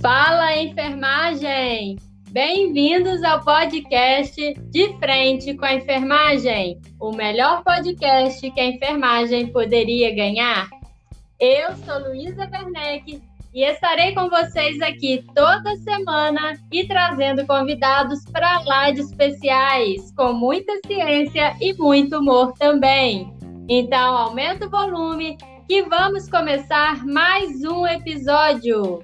Fala, enfermagem! Bem-vindos ao podcast De Frente com a Enfermagem, o melhor podcast que a enfermagem poderia ganhar. Eu sou Luísa Werneck e estarei com vocês aqui toda semana e trazendo convidados para lá de especiais, com muita ciência e muito humor também. Então, aumenta o volume que vamos começar mais um episódio.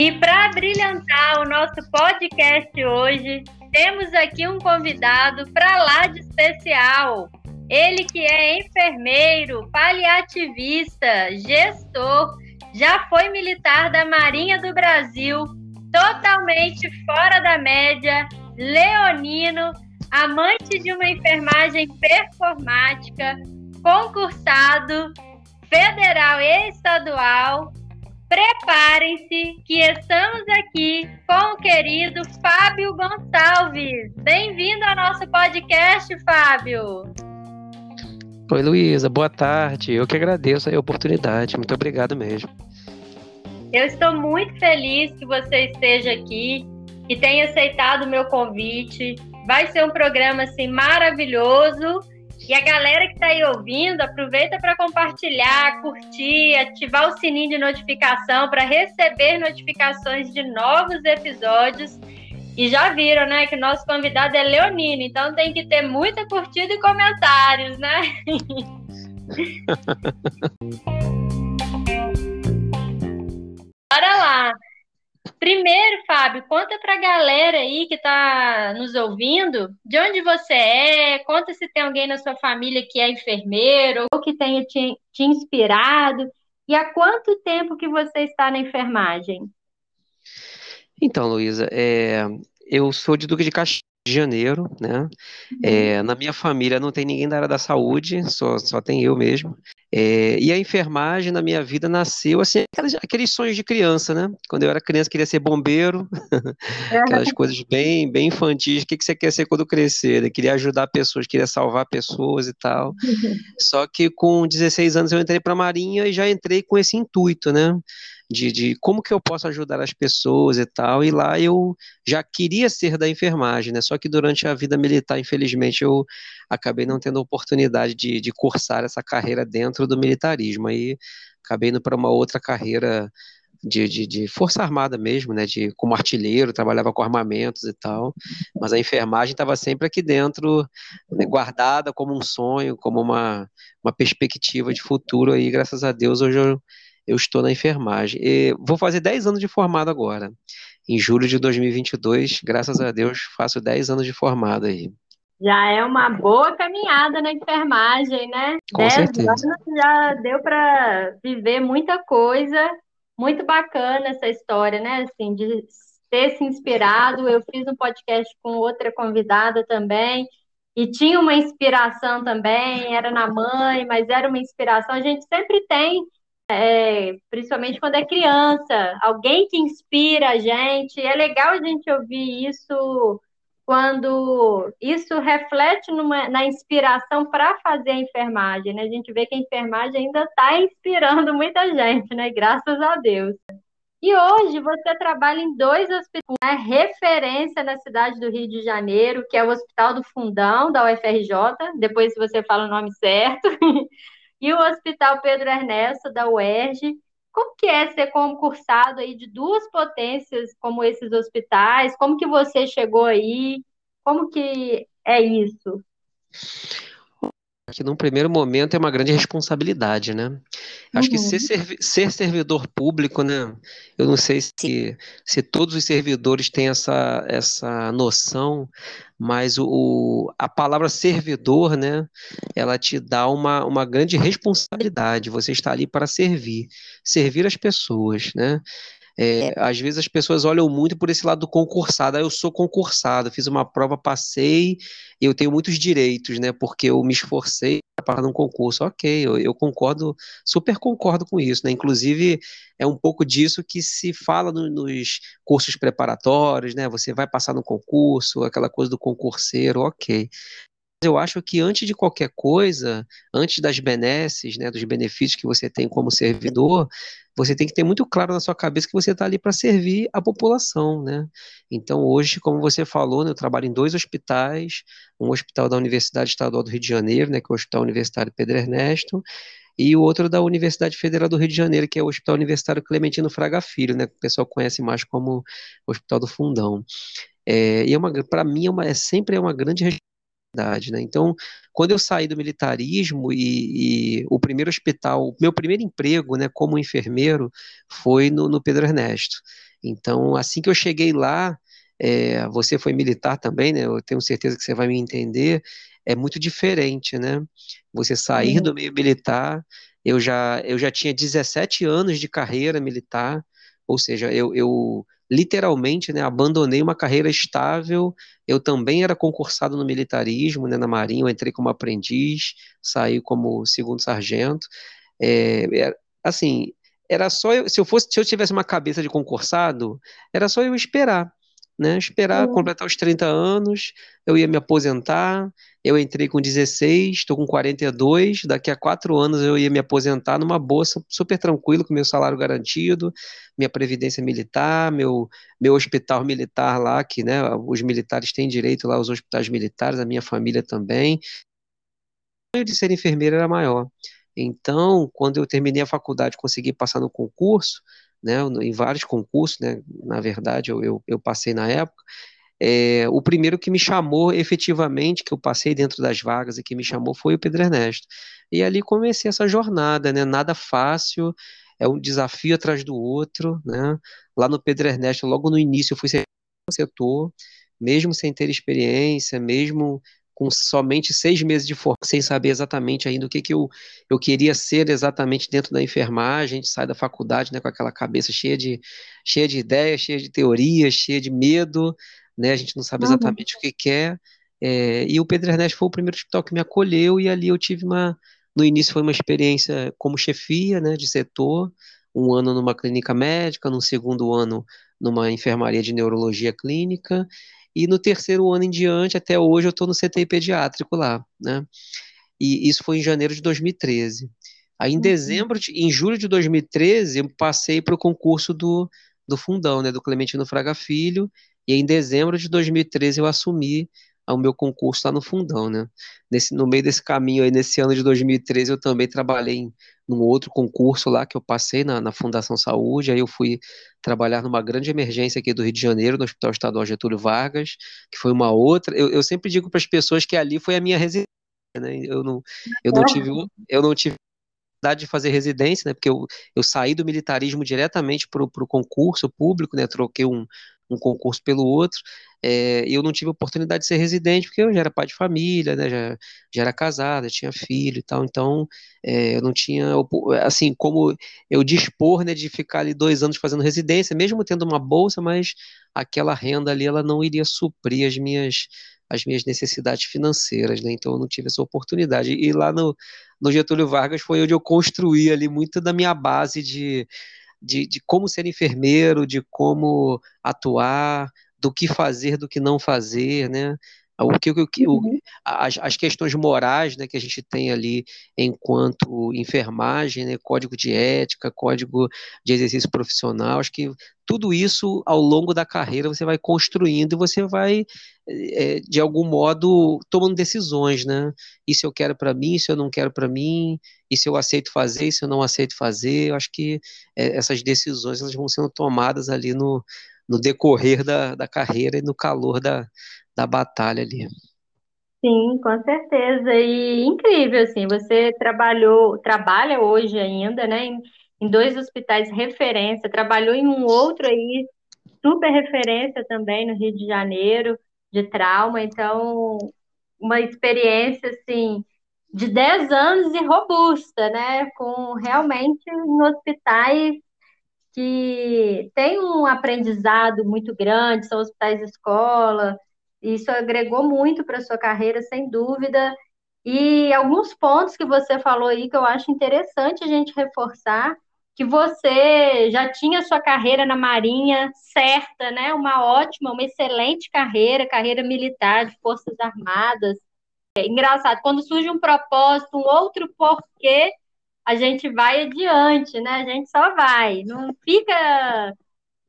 E para brilhantar o nosso podcast hoje, temos aqui um convidado para lá de especial. Ele que é enfermeiro, paliativista, gestor, já foi militar da Marinha do Brasil, totalmente fora da média, leonino, amante de uma enfermagem performática, concursado, federal e estadual. Preparem-se que estamos aqui com o querido Fábio Gonçalves. Bem-vindo ao nosso podcast, Fábio. Oi, Luísa, boa tarde. Eu que agradeço a oportunidade. Muito obrigado mesmo. Eu estou muito feliz que você esteja aqui e tenha aceitado o meu convite. Vai ser um programa assim maravilhoso. E a galera que está aí ouvindo, aproveita para compartilhar, curtir, ativar o sininho de notificação para receber notificações de novos episódios e já viram, né, que nosso convidado é Leonino, então tem que ter muita curtida e comentários, né? Bora lá. Primeiro, Fábio, conta para a galera aí que está nos ouvindo de onde você é, conta se tem alguém na sua família que é enfermeiro ou que tenha te, te inspirado e há quanto tempo que você está na enfermagem? Então, Luísa, é, eu sou de Duque de Caxias de Janeiro, né? Uhum. É, na minha família não tem ninguém da área da saúde, só, só tem eu mesmo. É, e a enfermagem na minha vida nasceu assim, aqueles, aqueles, sonhos de criança, né? Quando eu era criança, queria ser bombeiro, aquelas coisas bem, bem infantis. O que, que você quer ser quando crescer? Eu queria ajudar pessoas, queria salvar pessoas e tal. Só que com 16 anos eu entrei para a Marinha e já entrei com esse intuito, né? De, de como que eu posso ajudar as pessoas e tal, e lá eu já queria ser da enfermagem, né? Só que durante a vida militar, infelizmente, eu acabei não tendo oportunidade de, de cursar essa carreira dentro do militarismo, aí acabei indo para uma outra carreira de, de, de, força armada mesmo, né, de como artilheiro, trabalhava com armamentos e tal, mas a enfermagem estava sempre aqui dentro, né, guardada como um sonho, como uma, uma perspectiva de futuro aí, graças a Deus hoje eu eu estou na enfermagem. E vou fazer 10 anos de formado agora. Em julho de 2022, graças a Deus, faço 10 anos de formado aí. Já é uma boa caminhada na enfermagem, né? Com 10 certeza. anos já deu para viver muita coisa. Muito bacana essa história, né? Assim, de ter se inspirado. Eu fiz um podcast com outra convidada também, e tinha uma inspiração também, era na mãe, mas era uma inspiração. A gente sempre tem é, principalmente quando é criança, alguém que inspira a gente. É legal a gente ouvir isso quando isso reflete numa, na inspiração para fazer a enfermagem. Né? A gente vê que a enfermagem ainda está inspirando muita gente, né? graças a Deus. E hoje você trabalha em dois hospitais, né? referência na cidade do Rio de Janeiro, que é o Hospital do Fundão, da UFRJ, depois se você fala o nome certo, e o Hospital Pedro Ernesto da UERJ. Como que é ser concursado aí de duas potências como esses hospitais? Como que você chegou aí? Como que é isso? Que num primeiro momento é uma grande responsabilidade, né? Acho uhum. que ser, ser, servidor público, né? Eu não sei se, se todos os servidores têm essa, essa noção, mas o, a palavra servidor, né? Ela te dá uma, uma grande responsabilidade. Você está ali para servir, servir as pessoas, né? É, às vezes as pessoas olham muito por esse lado do concursado. Ah, eu sou concursado, fiz uma prova, passei, eu tenho muitos direitos, né? Porque eu me esforcei para passar num concurso. Ok, eu, eu, concordo, super concordo com isso, né? Inclusive, é um pouco disso que se fala no, nos cursos preparatórios, né? Você vai passar no concurso, aquela coisa do concurseiro, ok. Eu acho que antes de qualquer coisa, antes das benesses, né, dos benefícios que você tem como servidor, você tem que ter muito claro na sua cabeça que você está ali para servir a população, né? Então, hoje, como você falou, né, eu trabalho em dois hospitais, um hospital da Universidade Estadual do Rio de Janeiro, né, que é o Hospital Universitário Pedro Ernesto, e o outro da Universidade Federal do Rio de Janeiro, que é o Hospital Universitário Clementino Fraga Filho, né, que o pessoal conhece mais como Hospital do Fundão. É, e é para mim é, uma, é sempre é uma grande né? Então, quando eu saí do militarismo e, e, o primeiro hospital, meu primeiro emprego, né, como enfermeiro, foi no, no Pedro Ernesto. Então, assim que eu cheguei lá, é, você foi militar também, né? Eu tenho certeza que você vai me entender. É muito diferente, né? Você sair uhum. do meio militar, eu já, eu já tinha 17 anos de carreira militar, ou seja, eu, eu literalmente, né, abandonei uma carreira estável. Eu também era concursado no militarismo, né, na Marinha, eu entrei como aprendiz, saí como segundo sargento. É, é, assim, era só eu, se eu fosse, se eu tivesse uma cabeça de concursado, era só eu esperar né? Esperar uhum. completar os 30 anos, eu ia me aposentar. Eu entrei com 16, estou com 42. Daqui a quatro anos eu ia me aposentar numa bolsa super tranquilo, com meu salário garantido, minha previdência militar, meu, meu hospital militar lá, que né, os militares têm direito lá aos hospitais militares, a minha família também. O sonho de ser enfermeira era maior. Então, quando eu terminei a faculdade, consegui passar no concurso né, em vários concursos, né, na verdade, eu, eu, eu passei na época. É, o primeiro que me chamou efetivamente, que eu passei dentro das vagas e que me chamou foi o Pedro Ernesto. E ali comecei essa jornada, né, nada fácil, é um desafio atrás do outro, né, lá no Pedro Ernesto, logo no início eu fui setor, mesmo sem ter experiência, mesmo com somente seis meses de formação, sem saber exatamente ainda o que, que eu, eu queria ser exatamente dentro da enfermagem, a gente sai da faculdade né, com aquela cabeça cheia de, cheia de ideias, cheia de teorias, cheia de medo, né, a gente não sabe exatamente uhum. o que quer, é, e o Pedro Ernesto foi o primeiro hospital que me acolheu, e ali eu tive uma, no início foi uma experiência como chefia, né, de setor, um ano numa clínica médica, no segundo ano numa enfermaria de neurologia clínica, e no terceiro ano em diante, até hoje, eu estou no CTI pediátrico lá, né? E isso foi em janeiro de 2013. Aí em uhum. dezembro, de, em julho de 2013, eu passei para o concurso do, do Fundão, né, do Clementino Fraga Filho, e em dezembro de 2013 eu assumi o meu concurso lá no Fundão, né? Nesse, no meio desse caminho aí, nesse ano de 2013, eu também trabalhei em, num outro concurso lá que eu passei na, na Fundação Saúde, aí eu fui trabalhar numa grande emergência aqui do Rio de Janeiro, no Hospital Estadual Getúlio Vargas, que foi uma outra. Eu, eu sempre digo para as pessoas que ali foi a minha residência, né? Eu não, eu não tive, eu não tive de fazer residência, né? Porque eu, eu saí do militarismo diretamente para o concurso público, né? Troquei um, um concurso pelo outro, é, eu não tive oportunidade de ser residente, porque eu já era pai de família, né, já, já era casada, tinha filho e tal, então é, eu não tinha, assim, como eu dispor, né, de ficar ali dois anos fazendo residência, mesmo tendo uma bolsa, mas aquela renda ali, ela não iria suprir as minhas as minhas necessidades financeiras, né? Então eu não tive essa oportunidade. E lá no, no Getúlio Vargas foi onde eu construí ali muito da minha base de, de, de como ser enfermeiro, de como atuar, do que fazer, do que não fazer, né? O que, o, que, o, uhum. as, as questões morais né, que a gente tem ali enquanto enfermagem, né, código de ética, código de exercício profissional, acho que tudo isso ao longo da carreira você vai construindo e você vai, é, de algum modo, tomando decisões, né? Isso eu quero para mim, isso eu não quero para mim, isso eu aceito fazer, isso eu não aceito fazer. Eu acho que é, essas decisões elas vão sendo tomadas ali no, no decorrer da, da carreira e no calor da, da batalha ali. Sim, com certeza. E incrível, assim, você trabalhou, trabalha hoje ainda, né, em, em dois hospitais referência, trabalhou em um outro aí, super referência também no Rio de Janeiro, de trauma, então uma experiência, assim, de 10 anos e robusta, né, com realmente em hospitais que tem um aprendizado muito grande, são hospitais escola, isso agregou muito para a sua carreira, sem dúvida. E alguns pontos que você falou aí que eu acho interessante a gente reforçar, que você já tinha sua carreira na Marinha certa, né? Uma ótima, uma excelente carreira, carreira militar de Forças Armadas, É engraçado, quando surge um propósito, um outro porquê, a gente vai adiante, né? A gente só vai, não fica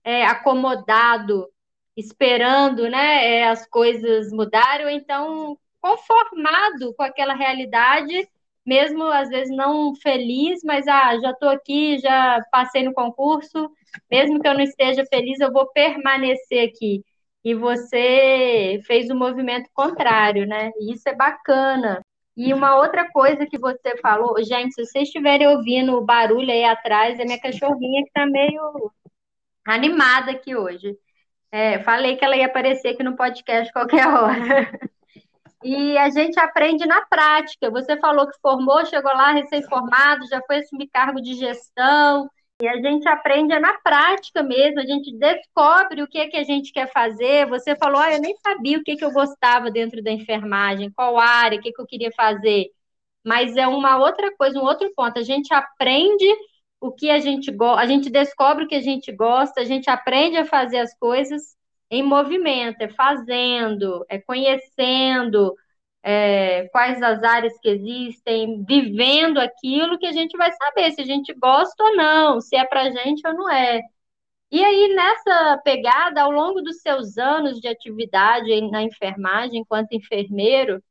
é, acomodado, esperando, né, é, as coisas mudarem, ou então conformado com aquela realidade, mesmo às vezes não feliz, mas ah, já estou aqui, já passei no concurso, mesmo que eu não esteja feliz, eu vou permanecer aqui. E você fez o movimento contrário, né? E isso é bacana. E uma outra coisa que você falou, gente, se vocês estiverem ouvindo o barulho aí atrás, é minha cachorrinha que está meio animada aqui hoje. É, falei que ela ia aparecer aqui no podcast qualquer hora. E a gente aprende na prática. Você falou que formou, chegou lá recém-formado, já foi assumir cargo de gestão. E a gente aprende na prática mesmo, a gente descobre o que é que a gente quer fazer. Você falou, ah, eu nem sabia o que, que eu gostava dentro da enfermagem, qual área, o que, que eu queria fazer. Mas é uma outra coisa, um outro ponto. A gente aprende o que a gente gosta, a gente descobre o que a gente gosta, a gente aprende a fazer as coisas em movimento, é fazendo, é conhecendo é, quais as áreas que existem, vivendo aquilo que a gente vai saber se a gente gosta ou não, se é para gente ou não é. E aí, nessa pegada, ao longo dos seus anos de atividade na enfermagem, enquanto enfermeiro,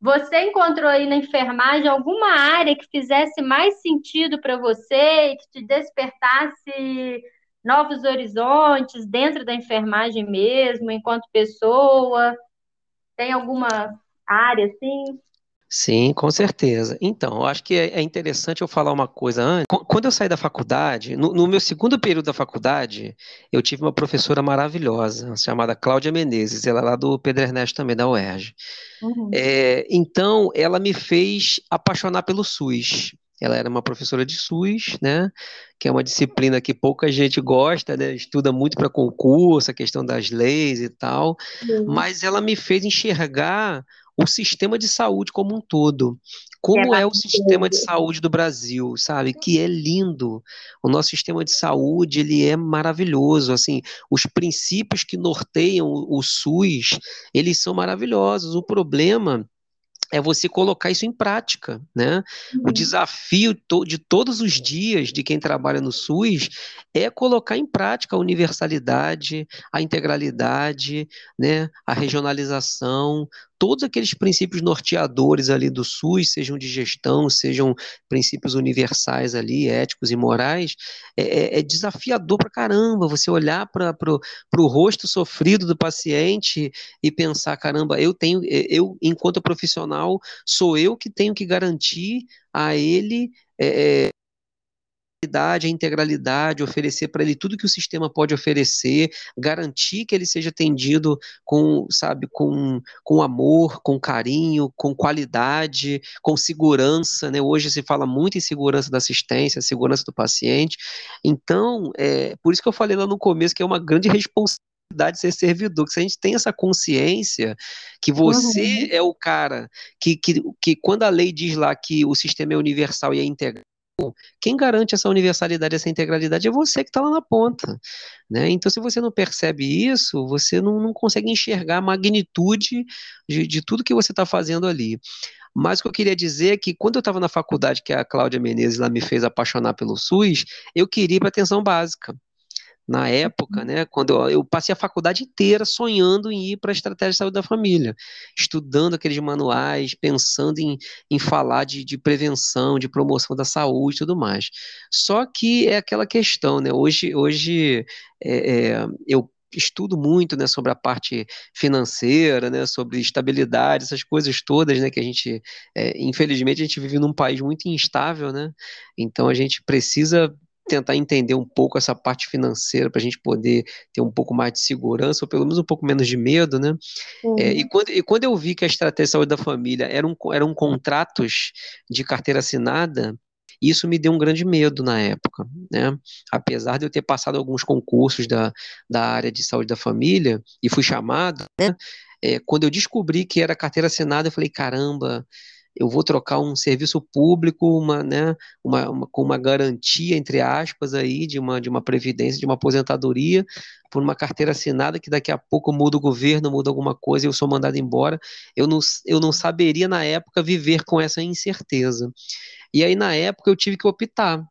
você encontrou aí na enfermagem alguma área que fizesse mais sentido para você que te despertasse novos horizontes dentro da enfermagem mesmo, enquanto pessoa? Tem alguma área assim? Sim, com certeza. Então, eu acho que é, é interessante eu falar uma coisa antes. Quando eu saí da faculdade, no, no, meu segundo período da faculdade, eu tive uma professora maravilhosa, chamada Cláudia Menezes, ela é lá do Pedro Ernesto também, da UERJ. Uhum. É, então, ela me fez apaixonar pelo SUS. Ela era uma professora de SUS, né? Que é uma disciplina que pouca gente gosta, né? Estuda muito para concurso, a questão das leis e tal. Uhum. Mas ela me fez enxergar o sistema de saúde como um todo. Como é, é, o sistema de saúde do Brasil, sabe? Que é lindo. O nosso sistema de saúde, ele é maravilhoso, assim, os princípios que norteiam o, o SUS, eles são maravilhosos. O problema é você colocar isso em prática, né? Uhum. O desafio to de todos os dias de quem trabalha no SUS é colocar em prática a universalidade, a integralidade, né? A regionalização, todos aqueles princípios norteadores ali do SUS, sejam de gestão, sejam princípios universais ali, éticos e morais, é, é, é desafiador para caramba você olhar para o rosto sofrido do paciente e pensar, caramba, eu tenho, eu, enquanto profissional, sou eu que tenho que garantir a ele é, a integralidade, oferecer para ele tudo que o sistema pode oferecer, garantir que ele seja atendido com, sabe, com, com amor, com carinho, com qualidade, com segurança, né? Hoje se fala muito em segurança da assistência, segurança do paciente. Então, é, por isso que eu falei lá no começo que é uma grande responsabilidade ser servidor, que se a gente tem essa consciência que você uhum. é o cara que, que, que quando a lei diz lá que o sistema é universal e é integral, quem garante essa universalidade, essa integralidade é você que está lá na ponta. Né? Então, se você não percebe isso, você não, não consegue enxergar a magnitude de, de tudo que você está fazendo ali. Mas o que eu queria dizer é que quando eu estava na faculdade, que a Cláudia Menezes lá me fez apaixonar pelo SUS, eu queria ir para atenção básica na época, né, quando eu, eu, passei a faculdade inteira sonhando em ir para a estratégia de saúde da família, estudando aqueles manuais, pensando em, em falar de, de prevenção, de promoção da saúde e tudo mais. Só que é aquela questão, né, hoje, hoje é, é, eu estudo muito, né, sobre a parte financeira, né, sobre estabilidade, essas coisas todas, né, que a gente, é, infelizmente, a gente vive num país muito instável, né, então a gente precisa tentar entender um pouco essa parte financeira para a gente poder ter um pouco mais de segurança, ou pelo menos um pouco menos de medo, né? Uhum. É, e, quando, e quando eu vi que a estratégia de saúde da família eram, eram contratos de carteira assinada, isso me deu um grande medo na época, né? Apesar de eu ter passado alguns concursos da, da área de saúde da família e fui chamado, né? É, quando eu descobri que era carteira assinada, eu falei, caramba, eu vou trocar um serviço público, uma, né, uma, uma, com uma garantia, entre aspas, aí, de uma, de uma previdência, de uma aposentadoria, por uma carteira assinada que daqui a pouco muda o governo, muda alguma coisa e eu sou mandado embora. Eu não, eu não saberia, na época, viver com essa incerteza. E aí, na época, eu tive que optar.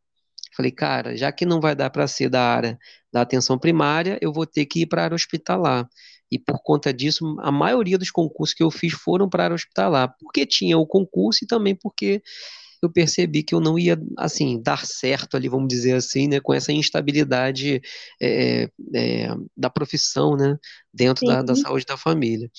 Falei, cara, já que não vai dar para ser da área da atenção primária, eu vou ter que ir para a área hospitalar. E por conta disso, a maioria dos concursos que eu fiz foram para a área hospitalar, porque tinha o concurso e também porque eu percebi que eu não ia, assim, dar certo ali, vamos dizer assim, né, com essa instabilidade é, é, da profissão, né, dentro da, da, saúde da família.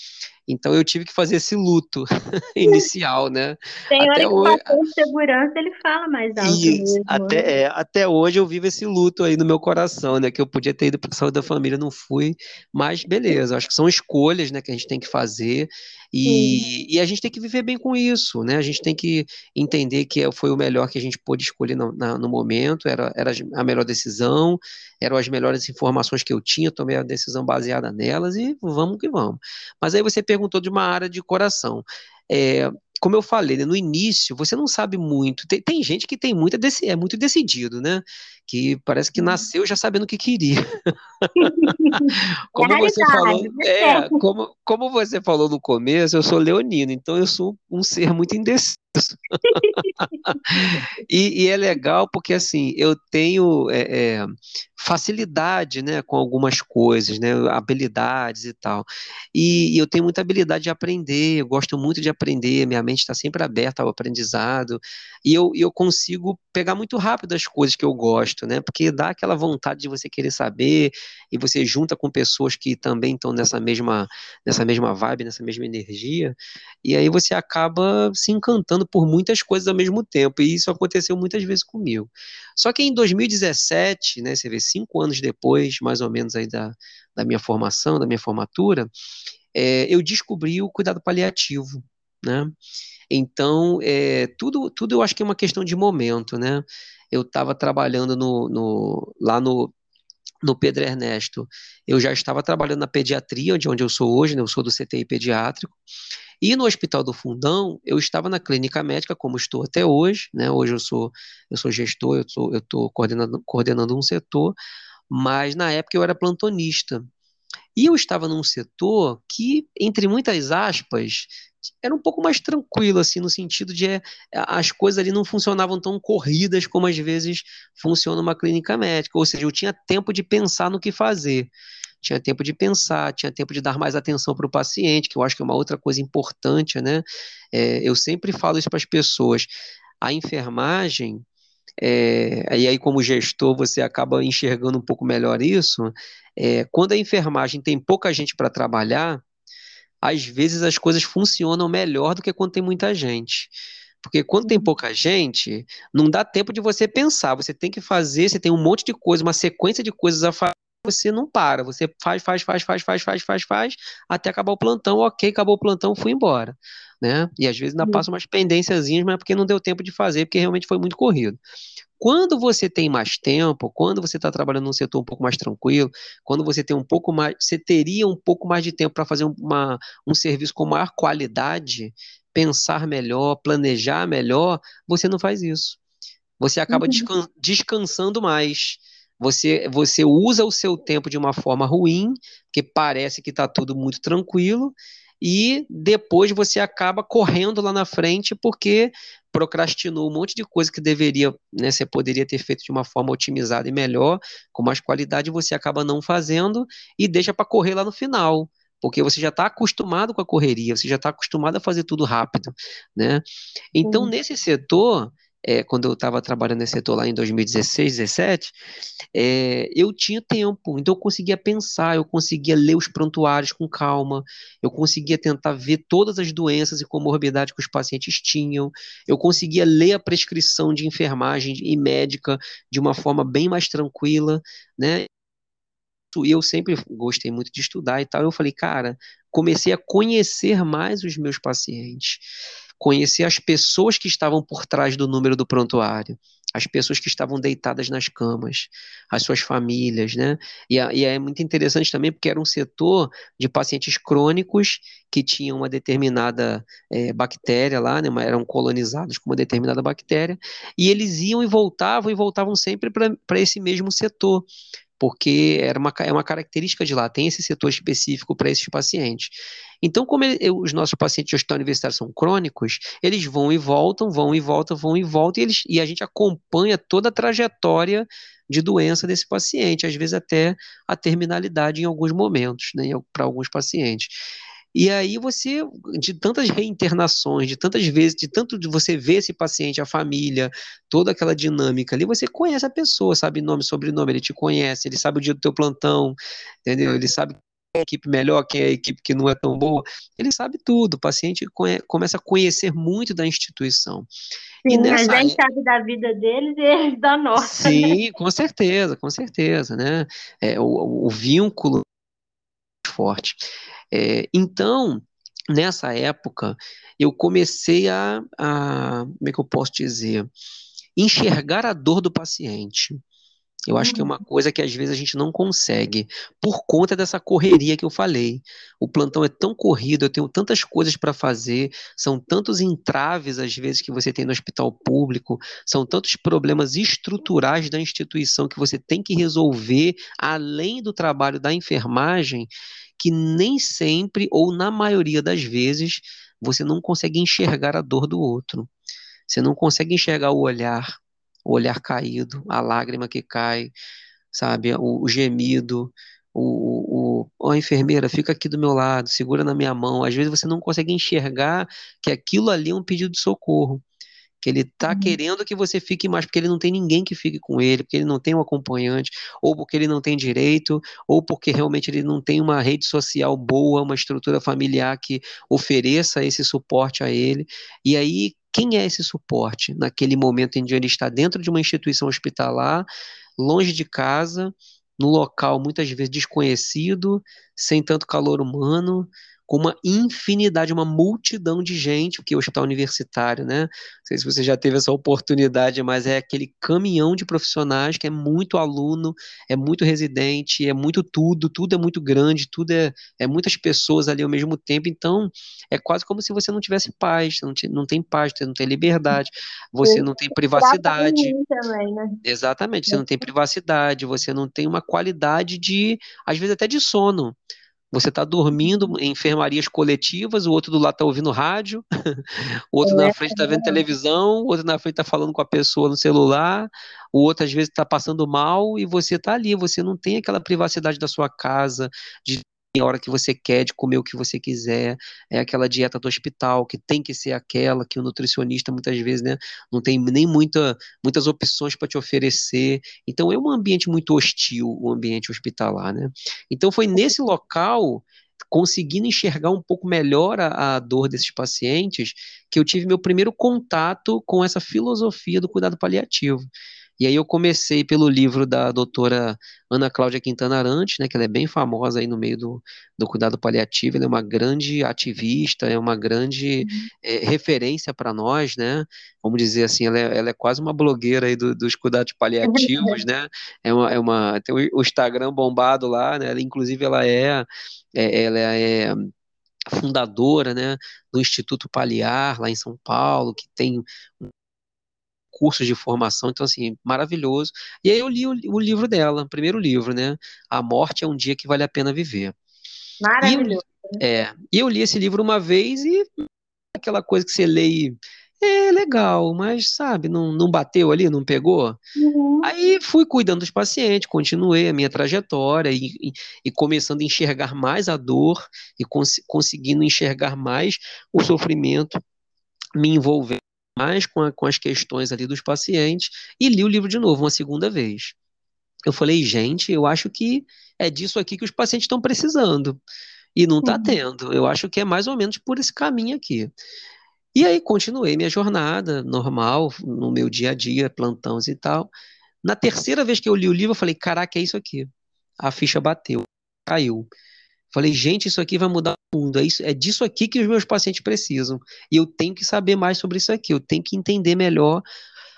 Então eu tive que fazer esse luto inicial, né? Tem hora que hoje... o de segurança ele fala mais alto Isso, mesmo. Até, né? é, até hoje eu vivo esse luto aí no meu coração, né? Que eu podia ter ido para a saúde da família, não fui, mas beleza, acho que são escolhas, né, que a gente tem que fazer e, e, a gente tem que viver bem com isso, né? A gente tem que entender que foi o melhor que a gente pôde escolher no, na, no momento, era, era a melhor decisão, eram as melhores informações que eu tinha, tomei a decisão baseada nelas e vamos que vamos. Mas aí você perguntou de uma área de coração. É, como eu falei, né, no início, você não sabe muito. Tem, tem gente que tem muita é muito decidido, né? Que parece que uhum. nasceu já sabendo o que queria. como você falou, é, como, como você falou no começo, eu sou leonino, então eu sou um ser muito indeciso. e, e, é legal porque assim eu tenho é, é, facilidade né, com algumas coisas, né, habilidades e tal. E, e, eu tenho muita habilidade de aprender, eu gosto muito de aprender, minha mente está sempre aberta ao aprendizado, e eu, eu consigo pegar muito rápido as coisas que eu gosto, né? Porque dá aquela vontade de você querer saber, e você junta com pessoas que também estão nessa mesma, nessa mesma vibe, nessa mesma energia, e aí você acaba se encantando por muitas coisas ao mesmo tempo, e isso aconteceu muitas vezes comigo. Só que em 2017, né, você vê, cinco anos depois, mais ou menos, aí da, da minha formação, da minha formatura, é, eu descobri o cuidado paliativo, né? Então, é, tudo, tudo eu acho que é uma questão de momento, né? Eu estava trabalhando no, no, lá no, no Pedro Ernesto, eu já estava trabalhando na pediatria, de onde eu sou hoje, né? eu sou do CTI pediátrico, e no Hospital do Fundão, eu estava na clínica médica, como estou até hoje, né? Hoje eu sou, eu sou gestor, eu estou eu coordenando, coordenando um setor, mas na época eu era plantonista. E eu estava num setor que, entre muitas aspas, era um pouco mais tranquilo, assim, no sentido de é, as coisas ali não funcionavam tão corridas como às vezes funciona uma clínica médica, ou seja, eu tinha tempo de pensar no que fazer tinha tempo de pensar, tinha tempo de dar mais atenção para o paciente, que eu acho que é uma outra coisa importante, né? É, eu sempre falo isso para as pessoas. A enfermagem, é, e aí como gestor você acaba enxergando um pouco melhor isso, é, quando a enfermagem tem pouca gente para trabalhar, às vezes as coisas funcionam melhor do que quando tem muita gente. Porque quando tem uhum. pouca gente, não dá tempo de você pensar. Você tem que fazer, você tem um monte de coisa, uma sequência de coisas a fazer você não para, você faz, faz, faz, faz, faz, faz, faz, faz, até acabar o plantão, ok, acabou o plantão, fui embora, né? E às vezes ainda passa umas pendênciazinhas, mas é porque não deu tempo de fazer, porque realmente foi muito corrido. Quando você tem mais tempo, quando você está trabalhando num setor um pouco mais tranquilo, quando você tem um pouco mais, você teria um pouco mais de tempo para fazer uma, um serviço com maior qualidade, pensar melhor, planejar melhor, você não faz isso. Você acaba uhum. descansando mais você, você usa o seu tempo de uma forma ruim, que parece que está tudo muito tranquilo, e depois você acaba correndo lá na frente porque procrastinou um monte de coisa que deveria, né, você poderia ter feito de uma forma otimizada e melhor, com mais qualidade, você acaba não fazendo e deixa para correr lá no final porque você já está acostumado com a correria, você já está acostumado a fazer tudo rápido, né? Então, nesse setor, é, quando eu estava trabalhando nesse setor lá em 2016, 2017, é, eu tinha tempo, então eu conseguia pensar, eu conseguia ler os prontuários com calma, eu conseguia tentar ver todas as doenças e comorbidades que os pacientes tinham, eu conseguia ler a prescrição de enfermagem e médica de uma forma bem mais tranquila, né? E eu sempre gostei muito de estudar e tal. Eu falei, cara, comecei a conhecer mais os meus pacientes conhecer as pessoas que estavam por trás do número do prontuário, as pessoas que estavam deitadas nas camas, as suas famílias, né? E, e é muito interessante também porque era um setor de pacientes crônicos que tinham uma determinada é, bactéria lá, né? Eram colonizados com uma determinada bactéria, e eles iam e voltavam e voltavam sempre para esse mesmo setor porque era uma, é uma característica de lá, tem esse setor específico para esses pacientes. Então, como ele, os nossos pacientes de hospital universitário são crônicos, eles vão e voltam, vão e voltam, vão e voltam, e, eles, e a gente acompanha toda a trajetória de doença desse paciente, às vezes até a terminalidade em alguns momentos, né, para alguns pacientes. E aí você, de tantas reinternações, de tantas vezes, de tanto de você ver esse paciente, a família, toda aquela dinâmica ali, você conhece a pessoa, sabe nome, sobrenome, ele te conhece, ele sabe o dia do teu plantão, entendeu? Ele sabe quem é a equipe melhor, quem é a equipe que não é tão boa, ele sabe tudo, o paciente começa a conhecer muito da instituição. Sim, nessa... a gente sabe da vida deles e eles da nossa. Né? Sim, né? com certeza, com certeza, né? É, o, o vínculo forte. É, então, nessa época, eu comecei a, a, como é que eu posso dizer, enxergar a dor do paciente. Eu acho que é uma uhum. coisa que às vezes a gente não consegue, por conta dessa correria que eu falei. O plantão é tão corrido, eu tenho tantas coisas para fazer, são tantos entraves às vezes que você tem no hospital público, são tantos problemas estruturais da instituição que você tem que resolver além do trabalho da enfermagem, que nem sempre, ou na maioria das vezes, você não consegue enxergar a dor do outro. Você não consegue enxergar o olhar, o olhar caído, a lágrima que cai, sabe, o, o gemido, o, o, o, a enfermeira fica aqui do meu lado, segura na minha mão. Às vezes você não consegue enxergar que aquilo ali é um pedido de socorro que ele está uhum. querendo que você fique mais, porque ele não tem ninguém que fique com ele, porque ele não tem um acompanhante, ou porque ele não tem direito, ou porque realmente ele não tem uma rede social boa, uma estrutura familiar que ofereça esse suporte a ele. E aí, quem é esse suporte naquele momento em que ele está dentro de uma instituição hospitalar, longe de casa, no local muitas vezes desconhecido, sem tanto calor humano, com uma infinidade, uma multidão de gente, porque o hospital universitário, né? Não sei se você já teve essa oportunidade, mas é aquele caminhão de profissionais que é muito aluno, é muito residente, é muito tudo, tudo é muito grande, tudo é, é muitas pessoas ali ao mesmo tempo, então é quase como se você não tivesse paz, não, te, não tem paz, você não tem liberdade, você não tem privacidade. Também, né? Exatamente, você não tem privacidade, você não tem uma qualidade de, às vezes até de sono. Você está dormindo em enfermarias coletivas, o outro do lado está ouvindo rádio, o outro é, na frente está vendo televisão, o outro na frente está falando com a pessoa no celular, o outro às vezes está passando mal e você está ali, você não tem aquela privacidade da sua casa, de a hora que você quer, de comer o que você quiser, é aquela dieta do hospital, que tem que ser aquela, que o nutricionista muitas vezes né, não tem nem muita, muitas opções para te oferecer. Então é um ambiente muito hostil, o ambiente hospitalar. Né? Então foi nesse local conseguindo enxergar um pouco melhor a, a, dor desses pacientes, que eu tive meu primeiro contato com essa filosofia do cuidado paliativo. E aí eu comecei pelo livro da doutora Ana Cláudia Quintana Arantes, né, que ela é bem famosa aí no meio do, do cuidado paliativo, ela é uma grande ativista, é uma grande uhum. é, referência para nós, né, vamos dizer assim, ela é, ela é quase uma blogueira aí do, dos cuidados paliativos, né, é uma, é uma, tem o Instagram bombado lá, né, ela, inclusive ela é, é ela é fundadora, né, do Instituto Paliar, lá em São Paulo, que tem cursos de formação, então assim, maravilhoso. E aí eu li o, o livro dela, o primeiro livro, né? A Morte é um Dia que Vale a Pena Viver. Maravilhoso. E, é, e eu li esse livro uma vez e aquela coisa que você lê e é legal, mas sabe, não, não bateu ali, não pegou. Uhum. Aí fui cuidando dos pacientes, continuei a minha trajetória e, e, e começando a enxergar mais a dor e cons conseguindo enxergar mais o sofrimento, me envolvendo mais com, a, com as questões ali dos pacientes e li o livro de novo uma segunda vez. Eu falei, gente, eu acho que é disso aqui que os pacientes estão precisando. E não está uhum. tendo. Eu acho que é mais ou menos por esse caminho aqui. E aí continuei minha jornada normal, no meu dia a dia, plantões e tal. Na terceira vez que eu li o livro, eu falei, caraca, é isso aqui. A ficha bateu, caiu. Falei, gente, isso aqui vai mudar o mundo. É, isso, é disso aqui que os meus pacientes precisam. E eu tenho que saber mais sobre isso aqui. Eu tenho que entender melhor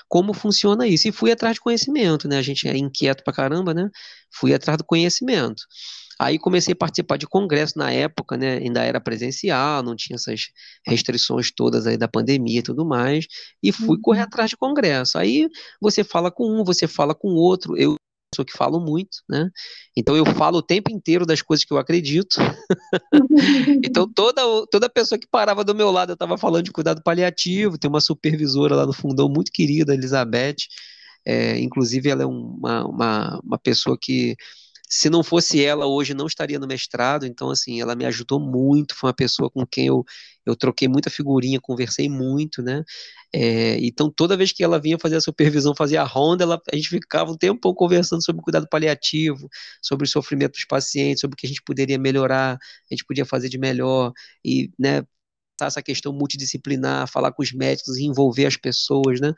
como funciona isso. E fui atrás de conhecimento, né? A gente é inquieto pra caramba, né? Fui atrás do conhecimento. Aí comecei a participar de congresso na época, né? Ainda era presencial, não tinha essas restrições todas aí da pandemia e tudo mais, e fui uhum. correr atrás de congresso. Aí você fala com um, você fala com outro. Eu sou que falo muito, né? Então eu falo o tempo inteiro das coisas que eu acredito. então toda, toda pessoa que parava do meu lado, eu estava falando de cuidado paliativo. Tem uma supervisora lá no fundão muito querida, Elizabeth. É, inclusive ela é uma, uma, uma pessoa que se não fosse ela, hoje não estaria no mestrado, então, assim, ela me ajudou muito, foi uma pessoa com quem eu, eu troquei muita figurinha, conversei muito, né, é, então toda vez que ela vinha fazer a supervisão, fazia a ronda, ela, a gente ficava um tempo conversando sobre cuidado paliativo, sobre o sofrimento dos pacientes, sobre o que a gente poderia melhorar, a gente podia fazer de melhor, e, né, essa questão multidisciplinar, falar com os médicos, envolver as pessoas, né?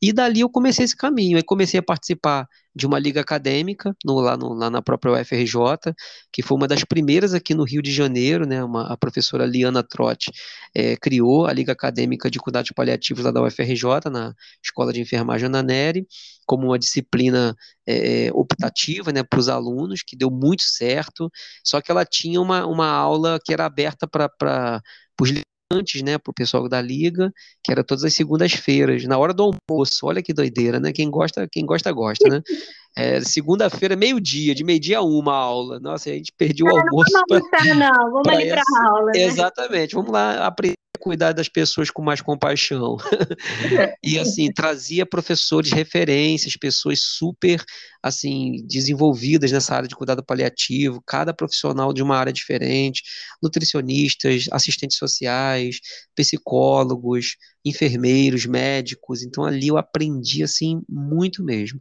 E dali eu comecei esse caminho, aí comecei a participar de uma liga acadêmica no, lá, no, lá, na própria UFRJ, que foi uma das primeiras aqui no Rio de Janeiro, né? Uma, a professora Liana Trotti é, criou a liga acadêmica de cuidados paliativos lá da UFRJ, na Escola de Enfermagem Ana Neri, como uma disciplina é, optativa né, para os alunos, que deu muito certo, só que ela tinha uma, uma aula que era aberta para os antes, né, pro pessoal da liga, que era todas as segundas-feiras, na hora do almoço. Olha que doideira, né? Quem gosta, quem gosta gosta, né? É, segunda-feira, meio-dia, de meio-dia a uma aula. Nossa, a gente perdeu o almoço. Não vamos almoçar, não, vamos ali para a aula. Né? Exatamente, vamos lá aprender cuidar das pessoas com mais compaixão. e assim, trazia professores referências, pessoas super assim desenvolvidas nessa área de cuidado paliativo, cada profissional de uma área diferente, nutricionistas, assistentes sociais, psicólogos, enfermeiros, médicos. Então ali eu aprendi assim muito mesmo.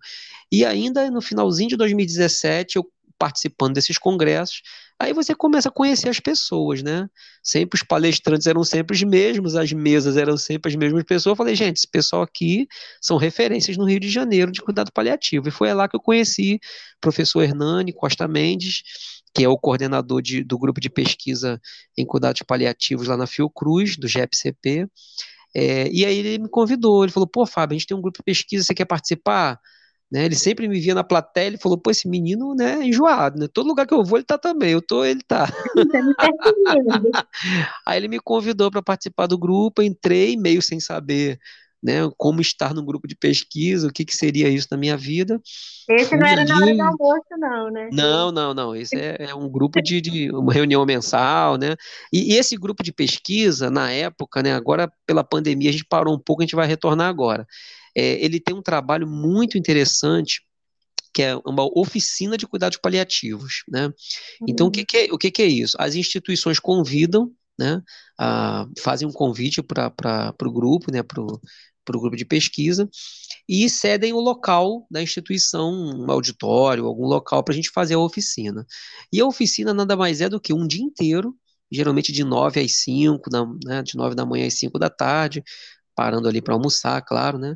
E ainda no finalzinho de 2017 eu participando desses congressos, aí você começa a conhecer as pessoas, né? Sempre os palestrantes eram sempre os mesmos, as mesas eram sempre as mesmas pessoas. Eu falei, gente, esse pessoal aqui são referências no Rio de Janeiro de cuidado paliativo. E foi lá que eu conheci o professor Hernani Costa Mendes, que é o coordenador de, do grupo de pesquisa em cuidados paliativos lá na Fiocruz, do GEPCP. É, e aí ele me convidou, ele falou, pô, Fábio, a gente tem um grupo de pesquisa, você quer participar? Né? Ele sempre me via na plateia, ele falou, pô, esse menino, né, enjoado, né? Todo lugar que eu vou, ele tá também, eu tô, ele tá. Aí ele me convidou para participar do grupo, entrei meio sem saber, né, como estar num grupo de pesquisa, o que, que seria isso na minha vida. Esse não era na hora do almoço, não, né? Não, não, não. Esse é, é um grupo de, de, uma reunião mensal, né? E, e, esse grupo de pesquisa, na época, né? Agora, pela pandemia, a gente parou um pouco, a gente vai retornar agora é, ele tem um trabalho muito interessante que é uma oficina de cuidados paliativos, né? Uhum. Então, o, que, que, é, o que, que é isso? As instituições convidam, né, a, fazem um convite para o grupo, né, para o grupo de pesquisa, e cedem o local da instituição, um auditório, algum local para a gente fazer a oficina. E a oficina nada mais é do que um dia inteiro, geralmente de 9 às 5, da, né, de 9 da manhã às 5 da tarde, parando ali para almoçar, claro, né?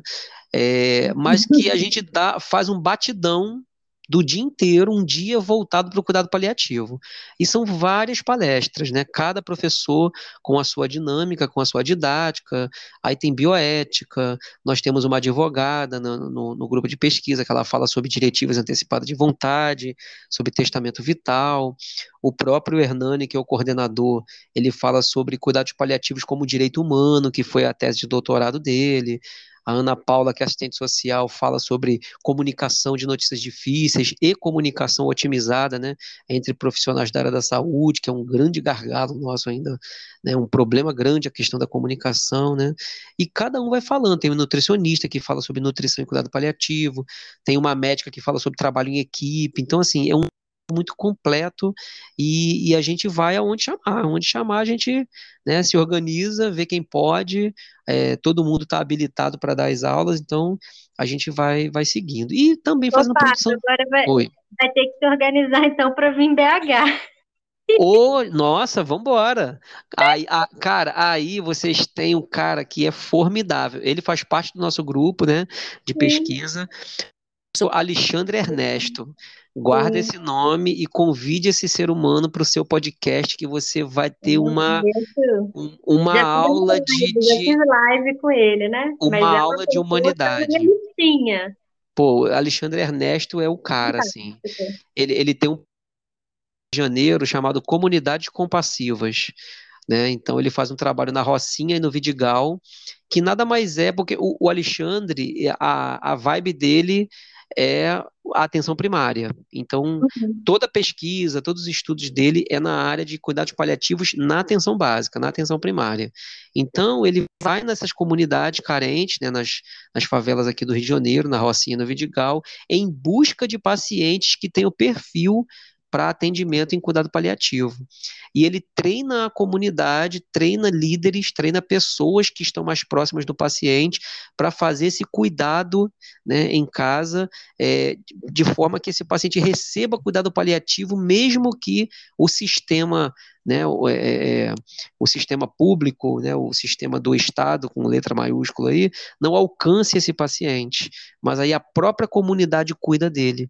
É, mas que a gente dá, faz um batidão do dia inteiro, um dia voltado para o cuidado paliativo. E são várias palestras, né? Cada professor com a sua dinâmica, com a sua didática. Aí tem bioética, nós temos uma advogada no, no, no grupo de pesquisa que ela fala sobre diretivas antecipadas de vontade, sobre testamento vital. O próprio Hernani, que é o coordenador, ele fala sobre cuidados paliativos como direito humano, que foi a tese de doutorado dele. A Ana Paula, que é assistente social, fala sobre comunicação de notícias difíceis e comunicação otimizada, né, entre profissionais da área da saúde, que é um grande gargalo nosso ainda, né, um problema grande a questão da comunicação, né, e cada um vai falando. Tem um nutricionista que fala sobre nutrição e cuidado paliativo, tem uma médica que fala sobre trabalho em equipe. Então, assim, é um muito completo e, e, a gente vai aonde chamar, onde chamar a gente né, se organiza, vê quem pode, é, todo mundo está habilitado para dar as aulas, então a gente vai, vai seguindo. E também fazendo Opa, produção. Agora vai, vai ter que se organizar então para vir em BH. Ô, nossa, vambora. Aí, a, cara, aí vocês têm um cara que é formidável. Ele faz parte do nosso grupo, né, de pesquisa Alexandre Ernesto. Guarda Sim. esse nome e convide esse ser humano para o seu podcast que você vai ter uma, um, uma aula de, de. Já live com ele, né? Uma Mas aula de humanidade. Pô, Alexandre Ernesto é o cara, assim. Ele, ele tem um janeiro chamado Comunidades Compassivas. Né? Então ele faz um trabalho na Rocinha e no Vidigal, que nada mais é porque o, o Alexandre, a, a vibe dele é a atenção primária. Então, uhum. toda pesquisa, todos os estudos dele é na área de cuidados paliativos na atenção básica, na atenção primária. Então, ele vai nessas comunidades carentes, né, nas, nas favelas aqui do Rio de Janeiro, na Rocinha, no Vidigal, em busca de pacientes que tenham perfil para atendimento em cuidado paliativo. E ele treina a comunidade, treina líderes, treina pessoas que estão mais próximas do paciente para fazer esse cuidado né, em casa, é, de forma que esse paciente receba cuidado paliativo, mesmo que o sistema né, o, é, é, o sistema público, né, o sistema do Estado, com letra maiúscula aí, não alcance esse paciente, mas aí a própria comunidade cuida dele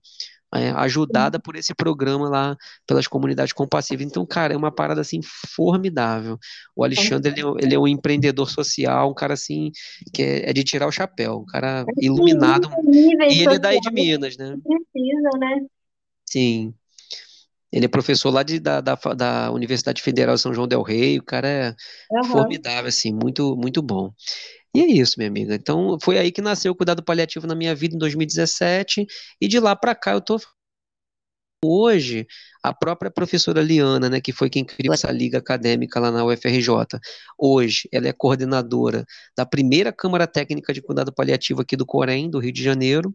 é, ajudada por esse programa lá, pelas comunidades compassivas. Então, cara, é uma parada assim formidável. O Alexandre, ele é, ele é um empreendedor social, um cara assim, que é, é de tirar o chapéu, um cara iluminado. E ele é daí de Minas, né? Precisa, né? Sim. Ele é professor lá de, da, da, da Universidade Federal de São João del Rei, o cara é uhum. formidável, assim, muito, muito bom. E é isso, minha amiga. Então, foi aí que nasceu o cuidado paliativo na minha vida em 2017, e de lá para cá eu tô hoje a própria professora Liana, né, que foi quem criou essa liga acadêmica lá na UFRJ. Hoje ela é coordenadora da primeira Câmara Técnica de Cuidado Paliativo aqui do Corém, do Rio de Janeiro.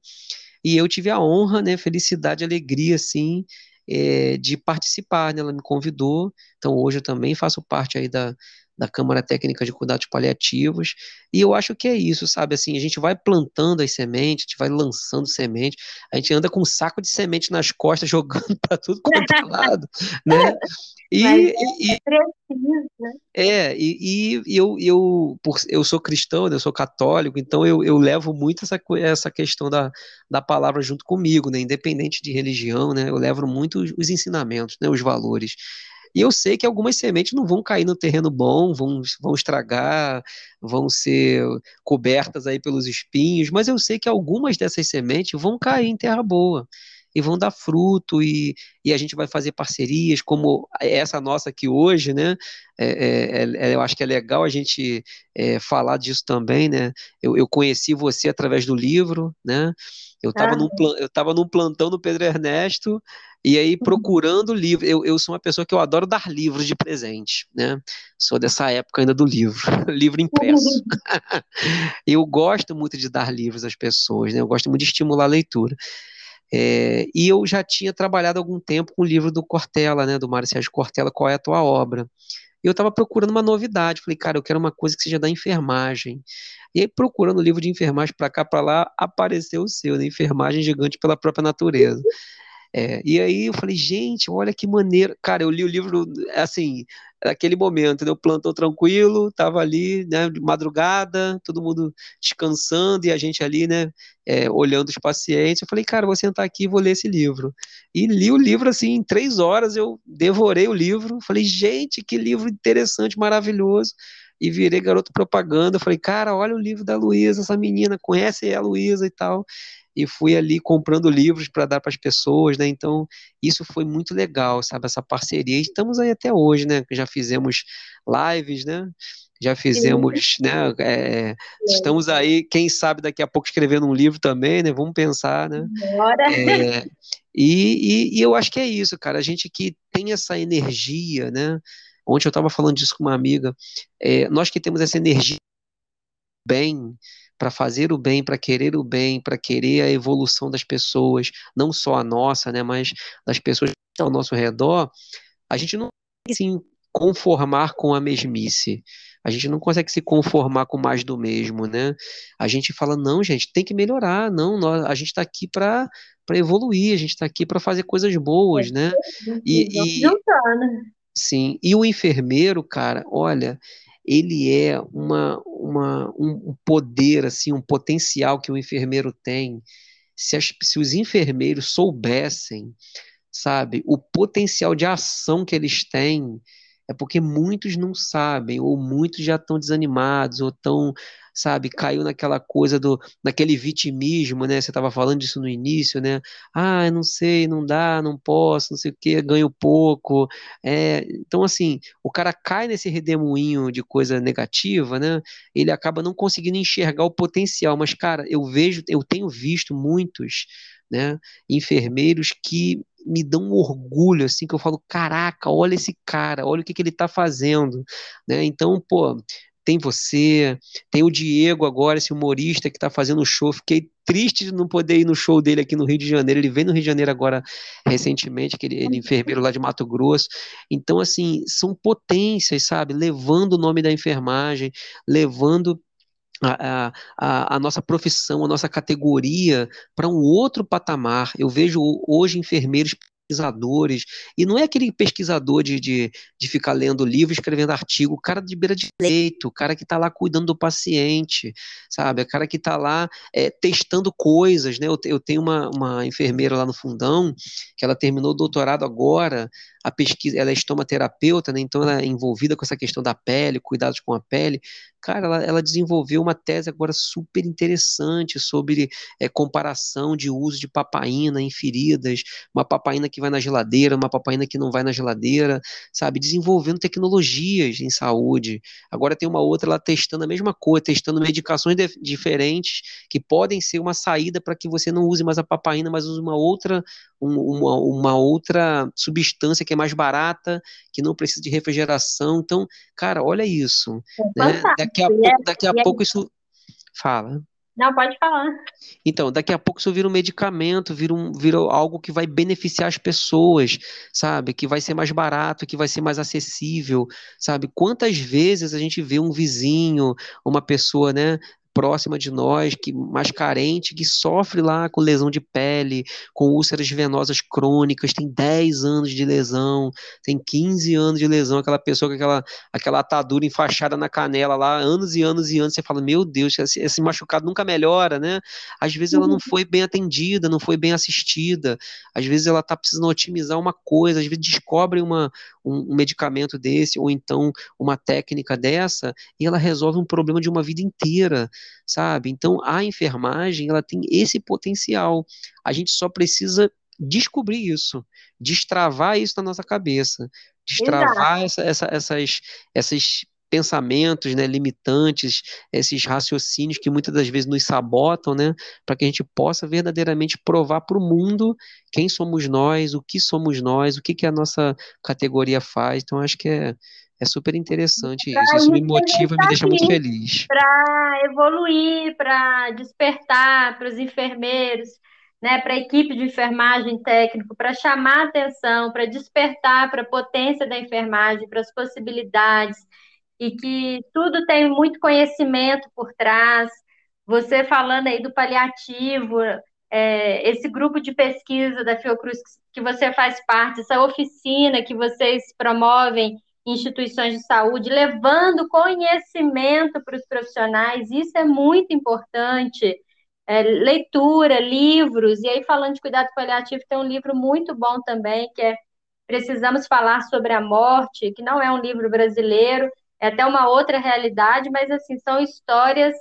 E eu tive a honra, né, felicidade, alegria, assim, é, de participar. Né, ela me convidou. Então hoje eu também faço parte aí da da Câmara Técnica de Cuidados Paliativos, e eu acho que é isso, sabe, assim, a gente vai plantando as sementes, a gente vai lançando semente, a gente anda com um saco de semente nas costas, jogando para tudo quanto é lado, né, e, é e, né? é, e, e, eu, eu, por, eu sou cristão, né, eu sou católico, então eu, eu levo muito essa, essa questão da, da palavra junto comigo, né, independente de religião, né, eu levo muito os, os ensinamentos, né, os valores, e eu sei que algumas sementes não vão cair no terreno bom, vão, vão estragar, vão ser cobertas aí pelos espinhos, mas eu sei que algumas dessas sementes vão cair em terra boa e vão dar fruto e, e a gente vai fazer parcerias como essa nossa aqui hoje, né? É, é, é, eu acho que é legal a gente é, falar disso também, né? Eu, eu conheci você através do livro, né? Eu estava ah. num, eu tava num plantão no Pedro Ernesto e aí, uhum. procurando livro, eu, eu sou uma pessoa que eu adoro dar livros de presente, né? Sou dessa época ainda do livro, livro impresso. eu gosto muito de dar livros às pessoas, né? Eu gosto muito de estimular a leitura. É, e eu já tinha trabalhado algum tempo com o livro do Cortella, né? Do Mário Sérgio Cortella, Qual é a Tua Obra? E eu estava procurando uma novidade. Falei, cara, eu quero uma coisa que seja da enfermagem. E aí, procurando o livro de enfermagem para cá, para lá, apareceu o seu, né? Enfermagem Gigante pela Própria Natureza. É, e aí eu falei, gente, olha que maneiro. Cara, eu li o livro, assim, naquele momento, né? O plantão tranquilo, tava ali, né, de madrugada, todo mundo descansando e a gente ali, né, é, olhando os pacientes. Eu falei, cara, vou sentar aqui e vou ler esse livro. E li o livro, assim, em três horas eu devorei o livro. Falei, gente, que livro interessante, maravilhoso. E virei garoto propaganda. Falei, cara, olha o livro da Luísa, essa menina, conhece a Luísa e tal e fui ali comprando livros para dar para as pessoas, né? Então, isso foi muito legal, sabe? Essa parceria. E estamos aí até hoje, né? Já fizemos lives, né? Já fizemos, Sim. né? É, estamos aí, quem sabe daqui a pouco escrevendo um livro também, né? Vamos pensar, né? Bora. É, e, e, e eu acho que é isso, cara. A gente que tem essa energia, né? Ontem eu estava falando disso com uma amiga. É, nós que temos essa energia bem, para fazer o bem, para querer o bem, para querer a evolução das pessoas, não só a nossa, né, mas das pessoas que estão ao nosso redor, a gente não consegue se conformar com a mesmice. A gente não consegue se conformar com mais do mesmo, né? A gente fala, não, gente, tem que melhorar, não, nós, a gente está aqui para para evoluir, a gente está aqui para fazer coisas boas, né? E, e, né? Sim, e o enfermeiro, cara, olha, ele é uma, uma, um poder, assim, um potencial que o enfermeiro tem. Se, as, se os enfermeiros soubessem, sabe, o potencial de ação que eles têm, é porque muitos não sabem, ou muitos já estão desanimados, ou estão sabe? Caiu naquela coisa do, naquele vitimismo, né? Você estava falando disso no início, né? Ah, eu não sei, não dá, não posso, não sei o quê, ganho pouco. É, então, assim, o cara cai nesse redemoinho de coisa negativa, né? Ele acaba não conseguindo enxergar o potencial. Mas, cara, eu vejo, eu tenho visto muitos, né? Enfermeiros que me dão um orgulho, assim, que eu falo, caraca, olha esse cara, olha o que, que ele está fazendo, né? Então, pô, tem você, tem o Diego agora, esse humorista que está fazendo show. Fiquei triste de não poder ir no show dele aqui no Rio de Janeiro. Ele veio no Rio de Janeiro agora recentemente, que ele, ele é enfermeiro lá de Mato Grosso. Então, assim, são potências, sabe? Levando o nome da enfermagem, levando a, a, a, nossa profissão, a nossa categoria para um outro patamar. Eu vejo hoje enfermeiros pesquisadores, e não é aquele pesquisador de, de, de ficar lendo livro, escrevendo artigo, cara de beira de leito, cara que está lá cuidando do paciente, sabe? O cara que está lá é, testando coisas, né? Eu, eu tenho uma, uma enfermeira lá no fundão, que ela terminou o doutorado agora, a pesquisa, ela é estomaterapeuta, né? Então ela é envolvida com essa questão da pele, cuidados com a pele. Cara, ela, ela desenvolveu uma tese agora super interessante sobre é, comparação de uso de papaina em feridas, uma papaina que vai na geladeira, uma papaina que não vai na geladeira, sabe? Desenvolvendo tecnologias em saúde. Agora tem uma outra lá testando a mesma coisa, testando medicações de, diferentes que podem ser uma saída para que você não use mais a papaina, mas use uma outra, um, uma, uma outra substância que é mais barata, que não precisa de refrigeração. Então, cara, olha isso. É né? Daqui a pouco, é daqui a pouco isso. Fala. Não, pode falar. Então, daqui a pouco isso vira um medicamento, vira, um, vira algo que vai beneficiar as pessoas, sabe? Que vai ser mais barato, que vai ser mais acessível, sabe? Quantas vezes a gente vê um vizinho, uma pessoa, né, próxima de nós, que mais carente, que sofre lá com lesão de pele, com úlceras venosas crônicas, tem 10 anos de lesão, tem 15 anos de lesão, aquela pessoa com aquela, aquela atadura enfaixada na canela lá, anos e anos e anos, você fala, meu Deus, esse, esse machucado nunca melhora, né? Às vezes ela não uhum. foi bem atendida, não foi bem assistida, às vezes ela está precisando otimizar uma coisa, às vezes descobre uma, um, um medicamento desse, ou então uma técnica dessa, e ela resolve um problema de uma vida inteira, sabe? Então a enfermagem ela tem esse potencial. A gente só precisa descobrir isso, destravar isso na nossa cabeça, destravar essa, essa, essas, essas pensamentos né, limitantes, esses raciocínios que muitas das vezes nos sabotam, né, para que a gente possa verdadeiramente provar para o mundo quem somos nós, o que somos nós, o que, que a nossa categoria faz. Então, acho que é, é super interessante pra isso. Isso me motiva, me deixa muito feliz. Para evoluir, para despertar para os enfermeiros, né, para a equipe de enfermagem técnico, para chamar atenção, para despertar para a potência da enfermagem, para as possibilidades, e que tudo tem muito conhecimento por trás. Você falando aí do paliativo, é, esse grupo de pesquisa da Fiocruz que você faz parte, essa oficina que vocês promovem instituições de saúde, levando conhecimento para os profissionais, isso é muito importante. É, leitura, livros, e aí falando de cuidado paliativo, tem um livro muito bom também, que é Precisamos Falar sobre a Morte, que não é um livro brasileiro, é até uma outra realidade, mas assim, são histórias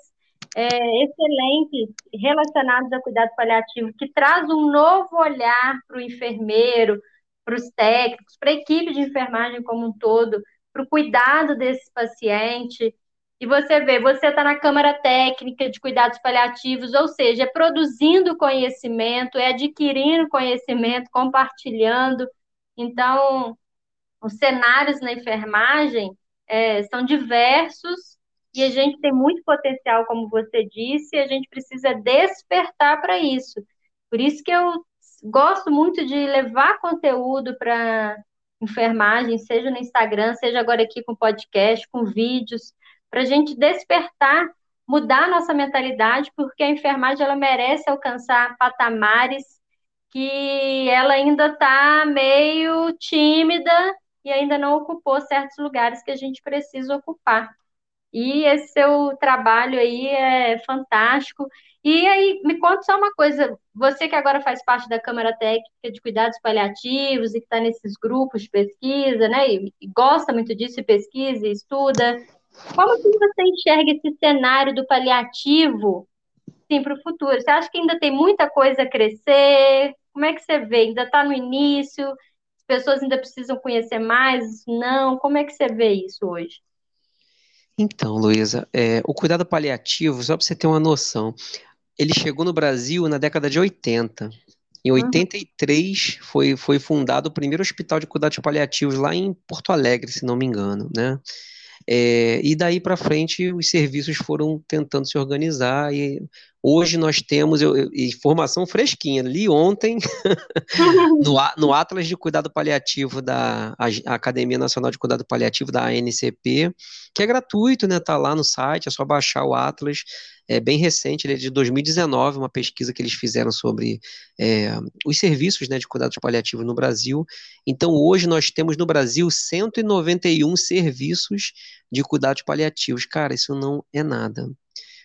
é, excelentes relacionadas ao cuidado paliativo, que traz um novo olhar para o enfermeiro, para os técnicos, para a equipe de enfermagem como um todo, para o cuidado desse paciente. E você vê, você está na Câmara Técnica de Cuidados Paliativos, ou seja, é produzindo conhecimento, é adquirindo conhecimento, compartilhando. Então, os cenários na enfermagem é, são diversos e a gente tem muito potencial, como você disse, e a gente precisa despertar para isso. Por isso que eu gosto muito de levar conteúdo para enfermagem, seja no Instagram, seja agora aqui com podcast, com vídeos, para a gente despertar, mudar nossa mentalidade, porque a enfermagem ela merece alcançar patamares que ela ainda está meio tímida e ainda não ocupou certos lugares que a gente precisa ocupar. E esse seu trabalho aí é fantástico. E aí, me conta só uma coisa, você que agora faz parte da Câmara Técnica de Cuidados Paliativos e que está nesses grupos de pesquisa, né, e, gosta muito disso, e pesquisa, e estuda, como que você enxerga esse cenário do paliativo, sim, para o futuro? Você acha que ainda tem muita coisa a crescer? Como é que você vê? Ainda está no início? As pessoas ainda precisam conhecer mais? Não? Como é que você vê isso hoje? Então, Luísa, é, o cuidado paliativo, só para você ter uma noção, ele chegou no Brasil na década de 80. Em 83 uhum. foi, foi fundado o primeiro hospital de cuidados paliativos lá em Porto Alegre, se não me engano, né? É, e daí para frente os serviços foram tentando se organizar e hoje nós temos eu, informação fresquinha. Li ontem no, no Atlas de Cuidado Paliativo da Academia Nacional de Cuidado Paliativo da ANCP, que é gratuito, né? Tá lá no site, é só baixar o Atlas é bem recente, ele é de 2019, uma pesquisa que eles fizeram sobre é, os serviços né, de cuidados paliativos no Brasil. Então, hoje nós temos no Brasil 191 serviços de cuidados paliativos. Cara, isso não é nada.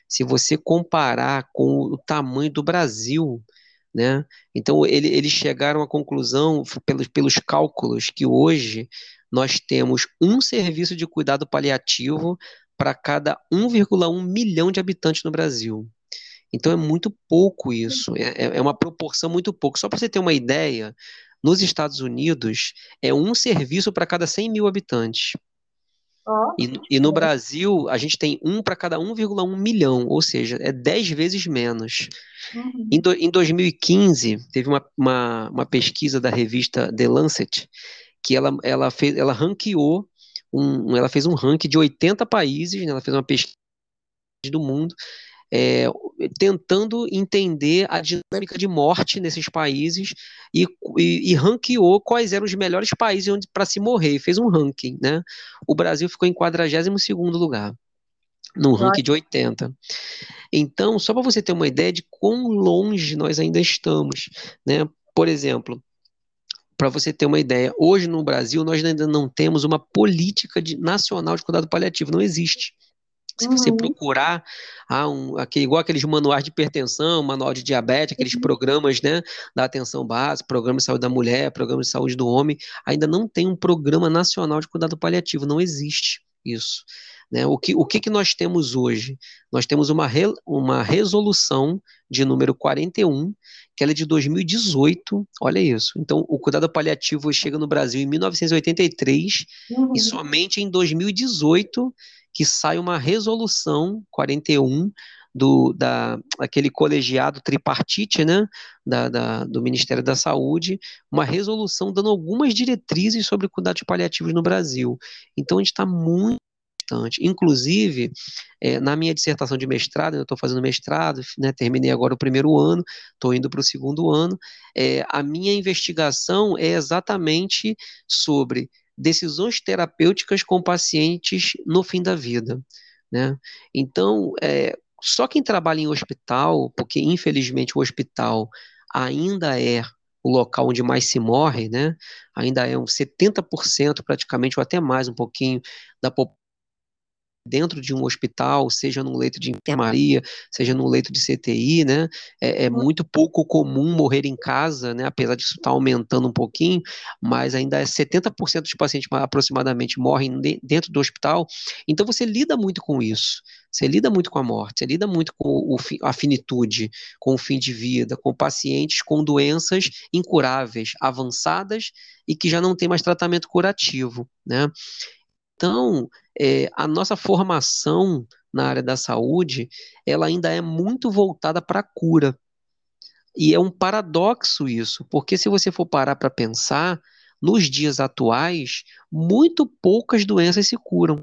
Se você comparar com o tamanho do Brasil, né? Então, ele, eles chegaram à conclusão, pelos, pelos cálculos, que hoje nós temos um serviço de cuidado paliativo para cada 1,1 milhão de habitantes no Brasil. Então é muito pouco isso, é, é, é uma proporção muito pouco. Só para você ter uma ideia, nos Estados Unidos é um serviço para cada 100 mil habitantes. Oh, e, e, no Brasil, a gente tem um para cada 1,1 milhão, ou seja, é 10 vezes menos. Uhum. Em, do, em 2015, teve uma, uma, uma, pesquisa da revista The Lancet, que ela, ela, fez, ela ranqueou um, ela fez um ranking de 80 países, né, ela fez uma pesquisa do mundo, é, tentando entender a dinâmica de morte nesses países e, e, e ranqueou quais eram os melhores países para se morrer, fez um ranking, né? O Brasil ficou em 42º lugar, no ranking de 80. Então, só para você ter uma ideia de quão longe nós ainda estamos, né? Por exemplo, para você ter uma ideia, hoje no Brasil nós ainda não temos uma política de, nacional de cuidado paliativo, não existe. Se você uhum. procurar, ah, um, aquele, igual aqueles manuais de hipertensão, manual de diabetes, aqueles programas né, da atenção básica, programa de saúde da mulher, programa de saúde do homem, ainda não tem um programa nacional de cuidado paliativo, não existe isso. Né? O, que, o que, que nós temos hoje? Nós temos uma, re, uma resolução de número 41 que ela é de 2018, olha isso. Então, o cuidado paliativo chega no Brasil em 1983 uhum. e somente em 2018 que sai uma resolução 41 do da, aquele colegiado tripartite, né, da, da, do Ministério da Saúde, uma resolução dando algumas diretrizes sobre cuidados paliativos no Brasil. Então, a gente está muito bastante. Inclusive, é, na minha dissertação de mestrado, eu estou fazendo mestrado, né, terminei agora o primeiro ano, estou indo para o segundo ano, é, a minha investigação é exatamente sobre decisões terapêuticas com pacientes no fim da vida. Né? Então, é, só quem trabalha em hospital, porque infelizmente o hospital ainda é o local onde mais se morre, né? Ainda é um 70% praticamente, ou até mais um pouquinho, da população dentro de um hospital, seja num leito de enfermaria, seja num leito de CTI, né? É, é muito pouco comum morrer em casa, né? Apesar disso estar tá aumentando um pouquinho, mas ainda é 70% dos pacientes aproximadamente morrem dentro do hospital. Então você lida muito com isso. Você lida muito com a morte, você lida muito com o, a finitude, com o fim de vida, com pacientes com doenças incuráveis, avançadas e que já não tem mais tratamento curativo, né? Então, é, a nossa formação na área da saúde, ela ainda é muito voltada para a cura. E é um paradoxo isso, porque se você for parar para pensar, nos dias atuais, muito poucas doenças se curam.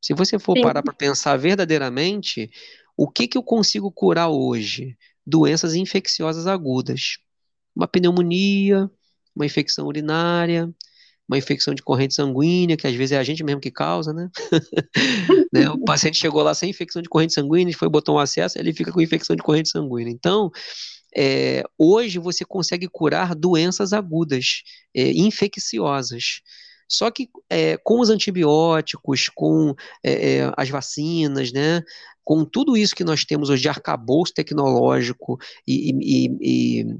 Se você for Sim. parar para pensar verdadeiramente, o que, que eu consigo curar hoje? Doenças infecciosas agudas. Uma pneumonia, uma infecção urinária, uma infecção de corrente sanguínea, que às vezes é a gente mesmo que causa, né? né? O paciente chegou lá sem infecção de corrente sanguínea, foi botar um acesso, ele fica com infecção de corrente sanguínea. Então, é, hoje você consegue curar doenças agudas, é, infecciosas. Só que é, com os antibióticos, com é, é, as vacinas, né, com tudo isso que nós temos hoje de arcabouço tecnológico e, e, e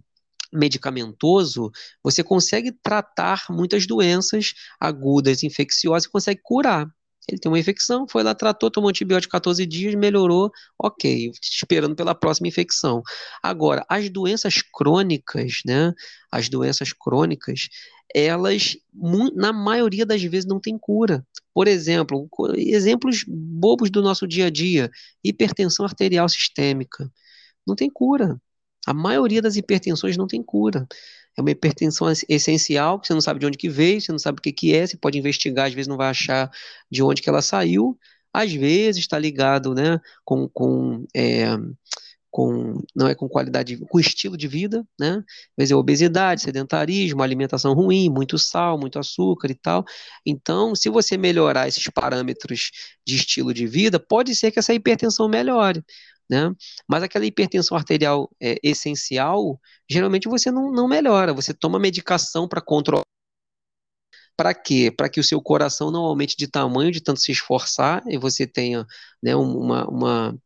medicamentoso, você consegue tratar muitas doenças agudas, infecciosas, e consegue curar. Ele tem uma infecção, foi lá, tratou, tomou antibiótico 14 dias, melhorou, ok, esperando pela próxima infecção. Agora, as doenças crônicas, né? As doenças crônicas, elas, na maioria das vezes, não têm cura. Por exemplo, exemplos bobos do nosso dia a dia: hipertensão arterial sistêmica. Não tem cura. A maioria das hipertensões não tem cura. É uma hipertensão essencial, que você não sabe de onde que veio, você não sabe o que que é, você pode investigar, às vezes não vai achar de onde que ela saiu. Às vezes está ligado, né, com, com é, com não é com qualidade, com estilo de vida, né? Às vezes é obesidade, sedentarismo, alimentação ruim, muito sal, muito açúcar e tal. Então, se você melhorar esses parâmetros de estilo de vida, pode ser que essa hipertensão melhore né? Mas aquela hipertensão arterial é, essencial, geralmente você não, não melhora, você toma medicação para controlar. Para quê? Para que o seu coração não aumente de tamanho de tanto se esforçar e você tenha né, uma, uma,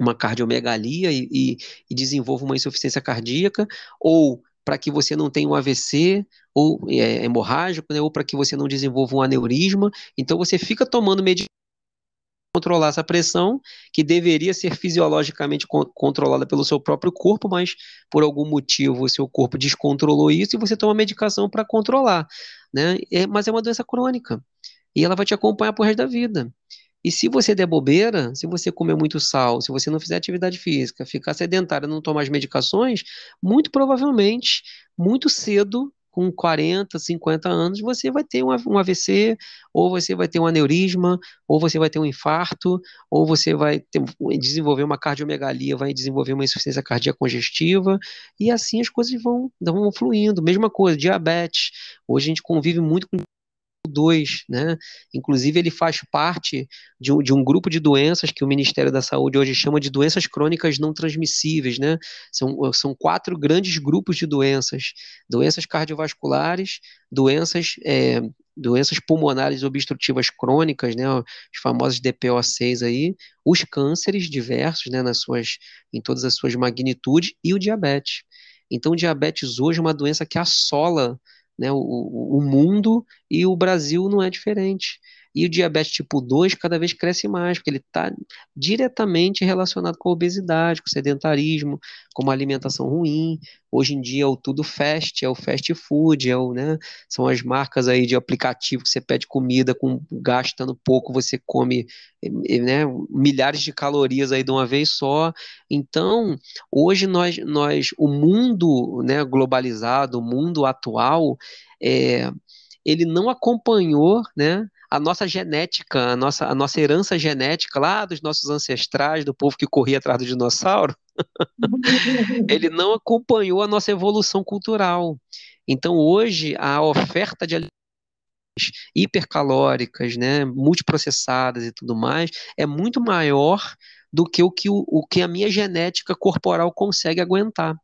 uma cardiomegalia e, e, e desenvolva uma insuficiência cardíaca, ou para que você não tenha um AVC ou é, hemorrágico, né, ou para que você não desenvolva um aneurisma. Então você fica tomando medicação controlar essa pressão, que deveria ser fisiologicamente co controlada pelo seu próprio corpo, mas por algum motivo o seu corpo descontrolou isso e você toma medicação para controlar. Né? É, mas é uma doença crônica e ela vai te acompanhar por resto da vida. E se você der bobeira, se você comer muito sal, se você não fizer atividade física, ficar sedentário, não tomar as medicações, muito provavelmente, muito cedo, com 40, 50 anos, você vai ter um, AVC, ou você vai ter um aneurisma, ou você vai ter um infarto, ou você vai ter, desenvolver uma cardiomegalia, vai desenvolver uma insuficiência cardíaca congestiva, e assim as coisas vão, vão fluindo. Mesma coisa, diabetes. Hoje a gente convive muito com 2, né? Inclusive, ele faz parte de um, de um, grupo de doenças que o Ministério da Saúde hoje chama de doenças crônicas não transmissíveis, né? São, são quatro grandes grupos de doenças: doenças cardiovasculares, doenças. É, doenças pulmonares obstrutivas crônicas, né, os famosos DPO6 aí, os cânceres diversos, né, nas suas, em todas as suas magnitudes, e o diabetes. Então, o diabetes hoje é uma doença que assola né, o, o mundo e o Brasil não é diferente. E o diabetes tipo 2 cada vez cresce mais, porque ele está diretamente relacionado com a obesidade, com o sedentarismo, com uma alimentação ruim. Hoje em dia é o tudo fast, é o fast food, é o, né, são as marcas aí de aplicativo que você pede comida com gastando pouco, você come né, milhares de calorias aí de uma vez só. Então, hoje nós, nós o mundo né, globalizado, o mundo atual, é, ele não acompanhou né, a nossa genética, a nossa, a nossa herança genética lá dos nossos ancestrais, do povo que corria atrás do dinossauro, ele não acompanhou a nossa evolução cultural. Então, hoje, a oferta de alimentos hipercalóricas, né, multiprocessadas e tudo mais, é muito maior do que o que, o, o que a minha genética corporal consegue aguentar.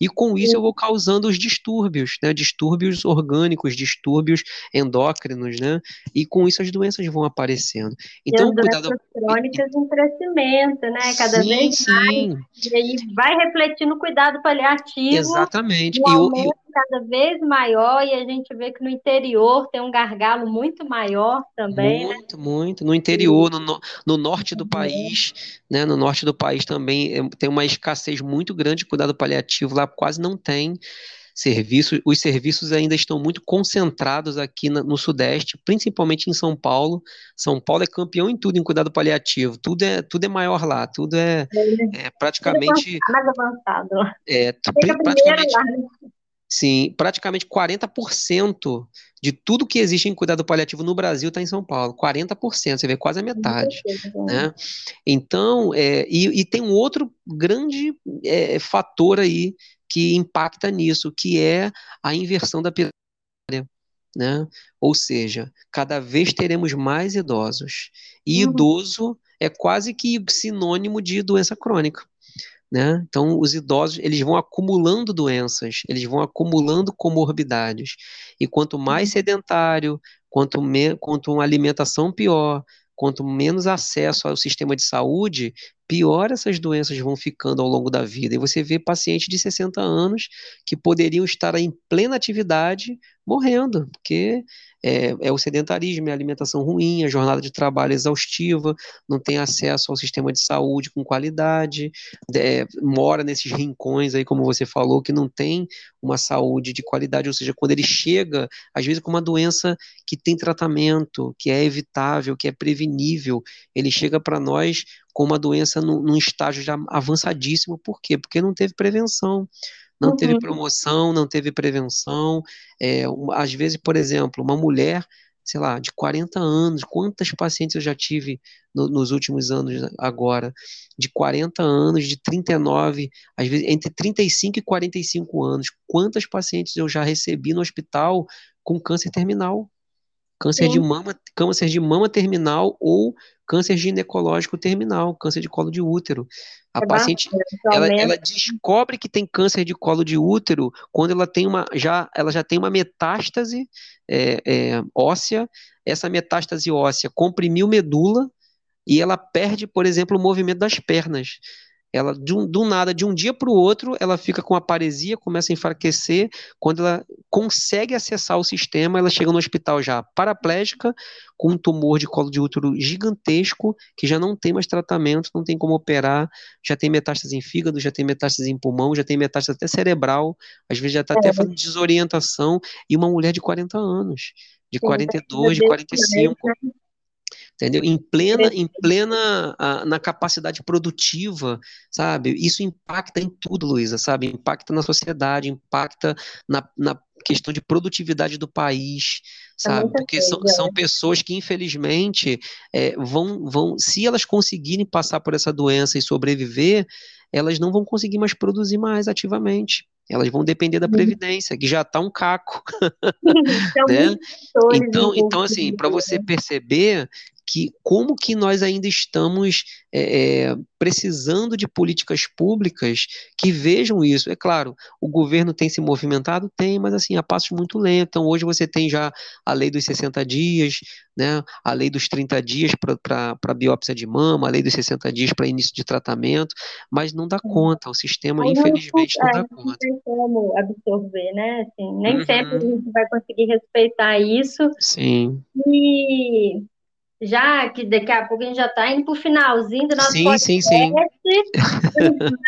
E com isso eu vou causando os distúrbios, né? Distúrbios orgânicos, distúrbios endócrinos, né? E com isso as doenças vão aparecendo. Então, e as cuidado crônicas em crescimento, né? Cada sim, vez sim. mais. E aí vai refletindo o cuidado paliativo. Exatamente. Um aumento e, cada vez maior e a gente vê que no interior tem um gargalo muito maior também. Né? Muito, né? muito. No interior, no, no norte do uhum. país, né? No norte do país também eh, tem uma escassez muito grande de cuidado paliativo lá quase não tem serviços. Os serviços ainda estão muito concentrados aqui no Sudeste, principalmente em São Paulo. São Paulo é campeão em tudo, em cuidado paliativo. Tudo é, tudo é maior lá, tudo é, é, é praticamente. Mais avançado. É, praticamente. Sim, praticamente 40% de tudo que existe em cuidado paliativo no Brasil está em São Paulo. 40%, você vê quase a metade. Né? Então, é, e, e, tem um outro grande é, fator aí que impacta nisso, que é a inversão da pirâmide. Né? Ou seja, cada vez teremos mais idosos. E uhum. idoso é quase que sinônimo de doença crônica. Né? Então, os idosos, eles vão acumulando doenças, eles vão acumulando comorbidades. E quanto mais uhum. sedentário, quanto, me, quanto uma alimentação pior, quanto menos acesso ao sistema de saúde, pior essas doenças vão ficando ao longo da vida. E você vê pacientes de 60 anos que poderiam estar em plena atividade morrendo, porque é, é, o sedentarismo, é a alimentação ruim, a jornada de trabalho exaustiva, não tem acesso ao sistema de saúde com qualidade, é, mora nesses rincões aí, como você falou, que não tem uma saúde de qualidade, ou seja, quando ele chega, às vezes com uma doença que tem tratamento, que é evitável, que é prevenível, ele chega para nós com uma doença num, num estágio já avançadíssimo, por quê? Porque não teve prevenção não uhum. teve promoção, não teve prevenção. É, às vezes, por exemplo, uma mulher, sei lá, de 40 anos, quantas pacientes eu já tive no, nos últimos anos agora, de 40 anos, de 39, às vezes entre 35 e 45 anos, quantas pacientes eu já recebi no hospital com câncer terminal? Câncer Sim. de mama, câncer de mama terminal ou câncer ginecológico terminal, câncer de colo de útero. A é paciente, ela, ela, descobre que tem câncer de colo de útero quando ela tem uma, já, ela já tem uma metástase é, é, óssea. Essa metástase óssea comprimiu medula e ela perde, por exemplo, o movimento das pernas ela de um, do nada, de um dia para o outro, ela fica com aparesia, começa a enfraquecer. Quando ela consegue acessar o sistema, ela chega no hospital já paraplégica, com um tumor de colo de útero gigantesco, que já não tem mais tratamento, não tem como operar, já tem metástase em fígado, já tem metástase em pulmão, já tem metástase até cerebral, às vezes já está é. até fazendo desorientação, e uma mulher de 40 anos, de 42, de 45 entendeu? Em plena, em plena a, na capacidade produtiva, sabe? Isso impacta em tudo, Luísa, sabe? Impacta na sociedade, impacta na, na questão de produtividade do país, sabe? Porque são, são né? pessoas que, infelizmente, é, vão, vão, se elas conseguirem passar por essa doença e sobreviver, elas não vão conseguir mais produzir mais ativamente. Elas vão depender da Previdência, que já está um caco. né? Então, então, assim, para você né? perceber que como que nós ainda estamos é, é, precisando de políticas públicas que vejam isso. É claro, o governo tem se movimentado? Tem, mas assim, a passos muito lentos. Então, hoje você tem já a lei dos 60 dias, né, a lei dos 30 dias para biópsia de mama, a lei dos 60 dias para início de tratamento, mas não dá conta, o sistema, mas infelizmente, não, não dá conta. Não tem como absorver, né? Assim, nem uhum. sempre a gente vai conseguir respeitar isso. Sim. E já que daqui a pouco a gente já está indo para o finalzinho do nosso sim, podcast, sim, sim.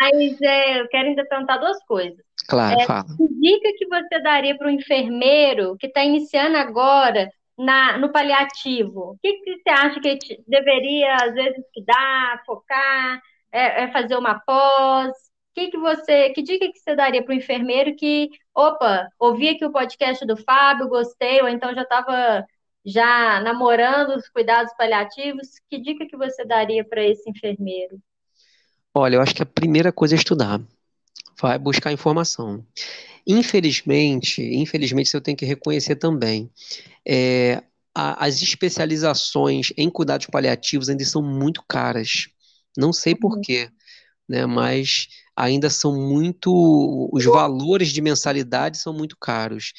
mas é, eu quero ainda perguntar duas coisas. Claro, é, fala. Que dica que você daria para um enfermeiro que está iniciando agora na, no paliativo? O que, que você acha que deveria, às vezes, estudar, focar, é, é fazer uma pós? Que, que você, que dica que você daria para o enfermeiro que, opa, ouvi aqui o podcast do Fábio, gostei, ou então já estava já namorando os cuidados paliativos, que dica que você daria para esse enfermeiro? Olha, eu acho que a primeira coisa é estudar. Vai buscar informação. Infelizmente, infelizmente, eu tenho que reconhecer também, é, a, as especializações em cuidados paliativos ainda são muito caras. Não sei uhum. porquê, né? Mas ainda são muito. Os valores de mensalidade são muito caros.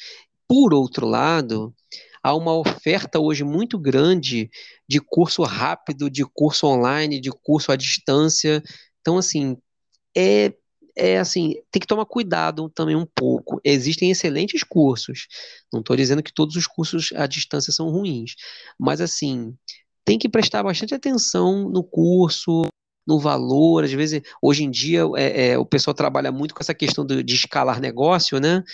Por outro lado, há uma oferta hoje muito grande de curso rápido, de curso online, de curso à distância. Então, assim, é, é assim, tem que tomar cuidado também um pouco. Existem excelentes cursos. Não estou dizendo que todos os cursos à distância são ruins, mas assim, tem que prestar bastante atenção no curso, no valor, às vezes, hoje em dia, é, é, o pessoal trabalha muito com essa questão de, de escalar negócio, né?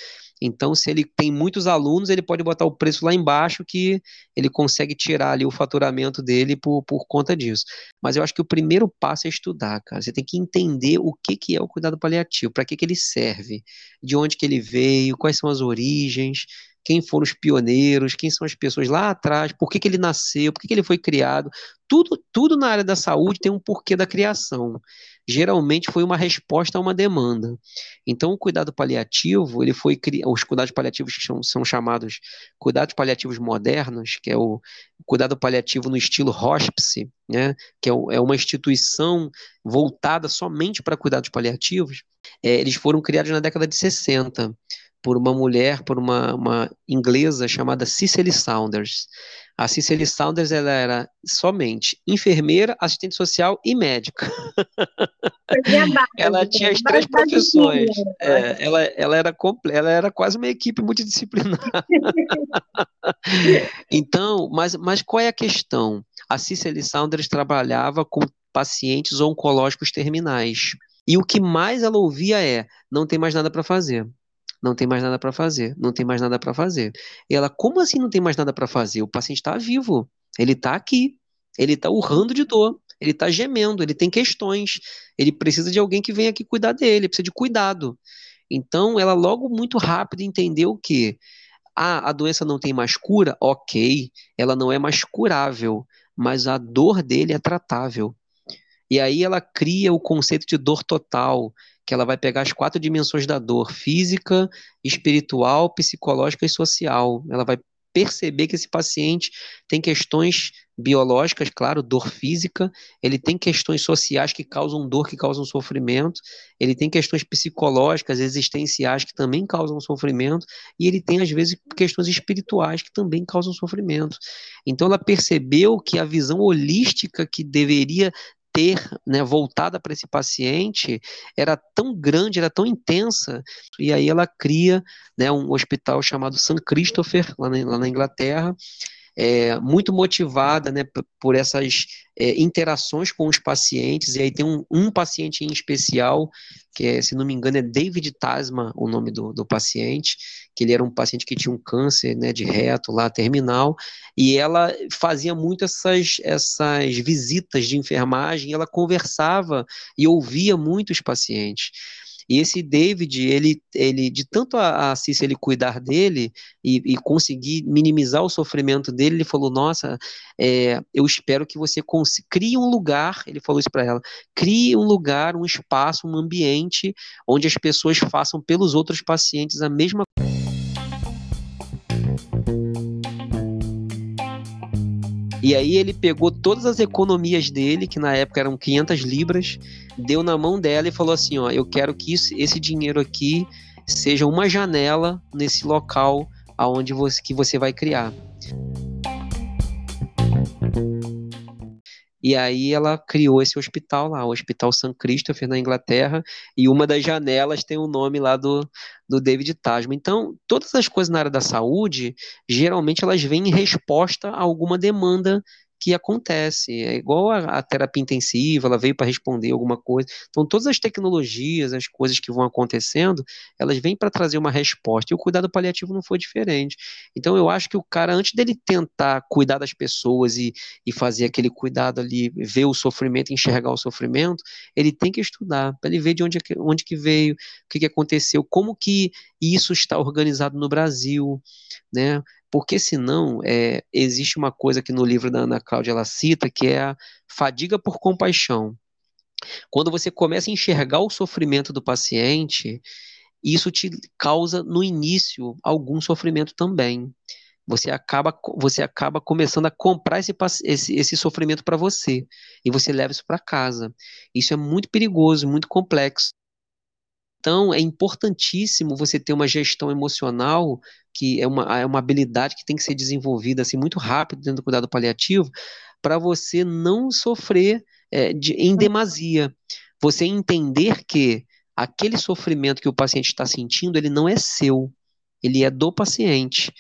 Então, se ele tem muitos alunos, ele pode botar o preço lá embaixo que ele consegue tirar ali o faturamento dele por, por conta disso. Mas eu acho que o primeiro passo é estudar, cara. Você tem que entender o que, que é o cuidado paliativo, para que, que ele serve, de onde que ele veio, quais são as origens, quem foram os pioneiros, quem são as pessoas lá atrás, por que, que ele nasceu, por que, que ele foi criado. Tudo, tudo na área da saúde tem um porquê da criação. Geralmente foi uma resposta a uma demanda. Então, o cuidado paliativo, ele foi os cuidados paliativos que são, são chamados cuidados paliativos modernos, que é o cuidado paliativo no estilo hospice, né, que é, é uma instituição voltada somente para cuidados paliativos, é, eles foram criados na década de 60 por uma mulher, por uma, uma inglesa chamada Cicely Saunders. A Cicely Saunders ela era somente enfermeira, assistente social e médica. ela tinha as três profissões. É, ela, ela, era ela era quase uma equipe multidisciplinar. então, mas, mas qual é a questão? A Cicely Saunders trabalhava com pacientes oncológicos terminais. E o que mais ela ouvia é: não tem mais nada para fazer não tem mais nada para fazer, não tem mais nada para fazer. E ela, como assim não tem mais nada para fazer? O paciente está vivo, ele está aqui, ele está urrando de dor, ele está gemendo, ele tem questões, ele precisa de alguém que venha aqui cuidar dele, precisa de cuidado. Então, ela logo muito rápido entendeu que ah, a doença não tem mais cura, ok, ela não é mais curável, mas a dor dele é tratável. E aí ela cria o conceito de dor total, que ela vai pegar as quatro dimensões da dor: física, espiritual, psicológica e social. Ela vai perceber que esse paciente tem questões biológicas, claro, dor física, ele tem questões sociais que causam dor, que causam sofrimento, ele tem questões psicológicas, existenciais que também causam sofrimento, e ele tem, às vezes, questões espirituais que também causam sofrimento. Então, ela percebeu que a visão holística que deveria ter né, voltada para esse paciente era tão grande, era tão intensa, e aí ela cria né, um hospital chamado St. Christopher, lá na, lá na Inglaterra, é, muito motivada né, por essas é, interações com os pacientes, e aí tem um, um, paciente em especial, que é, se não me engano é David Tasma, o nome do, do paciente, que ele era um paciente que tinha um câncer né, de reto lá, terminal, e ela fazia muito essas, essas visitas de enfermagem, ela conversava e ouvia muito os pacientes. E esse David, ele, ele de tanto a, a ele cuidar dele e, e, conseguir minimizar o sofrimento dele, ele falou: Nossa, é, eu espero que você crie um lugar. Ele falou isso para ela: crie um lugar, um espaço, um ambiente onde as pessoas façam pelos outros pacientes a mesma E aí ele pegou todas as economias dele, que na época eram 500 libras, deu na mão dela e falou assim, ó, eu quero que isso, esse dinheiro aqui seja uma janela nesse local aonde você, que você vai criar. E aí ela criou esse hospital lá, o Hospital St. Christopher na Inglaterra, e uma das janelas tem o nome lá do, do David Tasman. Então, todas as coisas na área da saúde, geralmente elas vêm em resposta a alguma demanda que acontece. É igual a, a terapia intensiva, ela veio para responder alguma coisa. Então, todas as tecnologias, as coisas que vão acontecendo, elas vêm para trazer uma resposta. E o cuidado paliativo não foi diferente. Então, eu acho que o cara, antes dele tentar cuidar das pessoas e, e fazer aquele cuidado ali, ver o sofrimento, enxergar o sofrimento, ele tem que estudar, para ele ver de onde, é onde que veio, o que, que aconteceu, como que isso está organizado no Brasil, né? Porque senão é, existe uma coisa que no livro da Ana Cláudia ela cita, que é a fadiga por compaixão. Quando você começa a enxergar o sofrimento do paciente, isso te causa no início algum sofrimento também. Você acaba, você acaba começando a comprar esse, esse, esse sofrimento para você e você leva isso para casa. Isso é muito perigoso, muito complexo. Então, é importantíssimo você ter uma gestão emocional, que é uma, é uma habilidade que tem que ser desenvolvida assim, muito rápido dentro do cuidado paliativo, para você não sofrer é, de, em demasia. Você entender que aquele sofrimento que o paciente está sentindo, ele não é seu, ele é do paciente.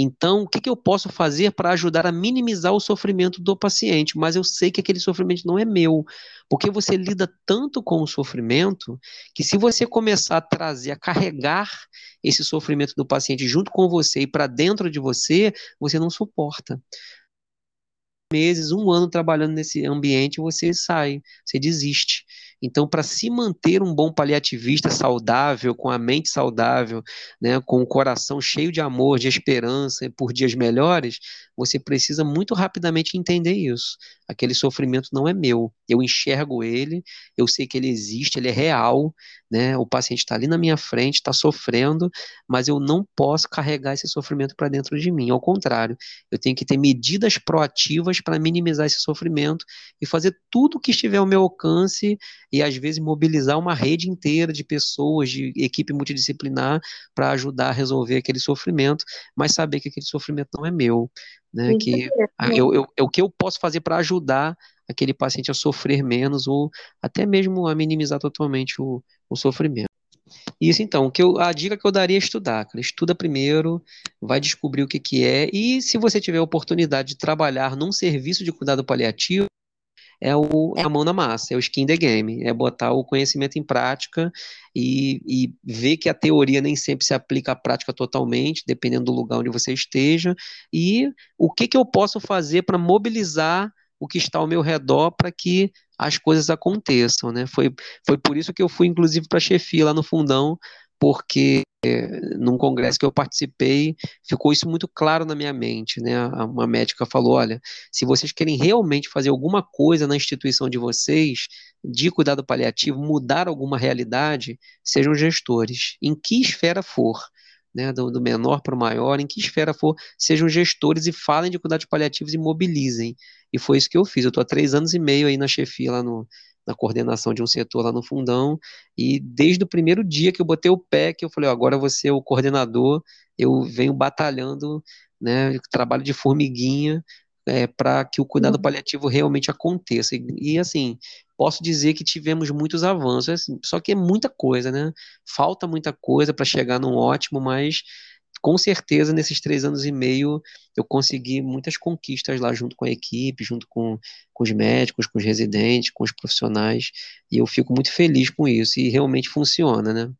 Então, o que, que eu posso fazer para ajudar a minimizar o sofrimento do paciente? Mas eu sei que aquele sofrimento não é meu, porque você lida tanto com o sofrimento que se você começar a trazer, a carregar esse sofrimento do paciente junto com você e para dentro de você, você não suporta meses, um ano trabalhando nesse ambiente, você sai, você desiste. Então, para se manter um bom paliativista saudável, com a mente saudável, né, com o coração cheio de amor, de esperança por dias melhores, você precisa muito rapidamente entender isso. Aquele sofrimento não é meu. Eu enxergo ele, eu sei que ele existe, ele é real, né? O paciente está ali na minha frente, está sofrendo, mas eu não posso carregar esse sofrimento para dentro de mim. Ao contrário, eu tenho que ter medidas proativas para minimizar esse sofrimento e fazer tudo o que estiver ao meu alcance e às vezes mobilizar uma rede inteira de pessoas, de equipe multidisciplinar para ajudar a resolver aquele sofrimento, mas saber que aquele sofrimento não é meu, né? que eu, eu, eu, o que eu posso fazer para ajudar aquele paciente a sofrer menos ou até mesmo a minimizar totalmente o, o sofrimento. Isso então, que eu, a dica que eu daria é estudar, cara. Estuda primeiro, vai descobrir o que, que é, e se você tiver a oportunidade de trabalhar num serviço de cuidado paliativo, é, o, é a mão na massa, é o skin the game, é botar o conhecimento em prática e, e ver que a teoria nem sempre se aplica à prática totalmente, dependendo do lugar onde você esteja, e o que, que eu posso fazer para mobilizar o que está ao meu redor para que as coisas aconteçam, né? Foi, foi por isso que eu fui, inclusive, para a chefia lá no fundão, porque é, num congresso que eu participei, ficou isso muito claro na minha mente, né? Uma médica falou, olha, se vocês querem realmente fazer alguma coisa na instituição de vocês, de cuidado paliativo, mudar alguma realidade, sejam gestores, em que esfera for né, do, do menor para o maior, em que esfera for, sejam gestores e falem de cuidados paliativos e mobilizem. E foi isso que eu fiz. Eu estou há três anos e meio aí na chefia, lá no, na coordenação de um setor lá no fundão, e desde o primeiro dia que eu botei o pé, que eu falei, ó, agora você é o coordenador, eu venho batalhando, né, trabalho de formiguinha, é, para que o cuidado uhum. paliativo realmente aconteça. E, e, assim, posso dizer que tivemos muitos avanços, assim, só que é muita coisa, né? Falta muita coisa para chegar num ótimo, mas com certeza nesses três anos e meio eu consegui muitas conquistas lá junto com a equipe, junto com, com os médicos, com os residentes, com os profissionais, e eu fico muito feliz com isso, e realmente funciona, né?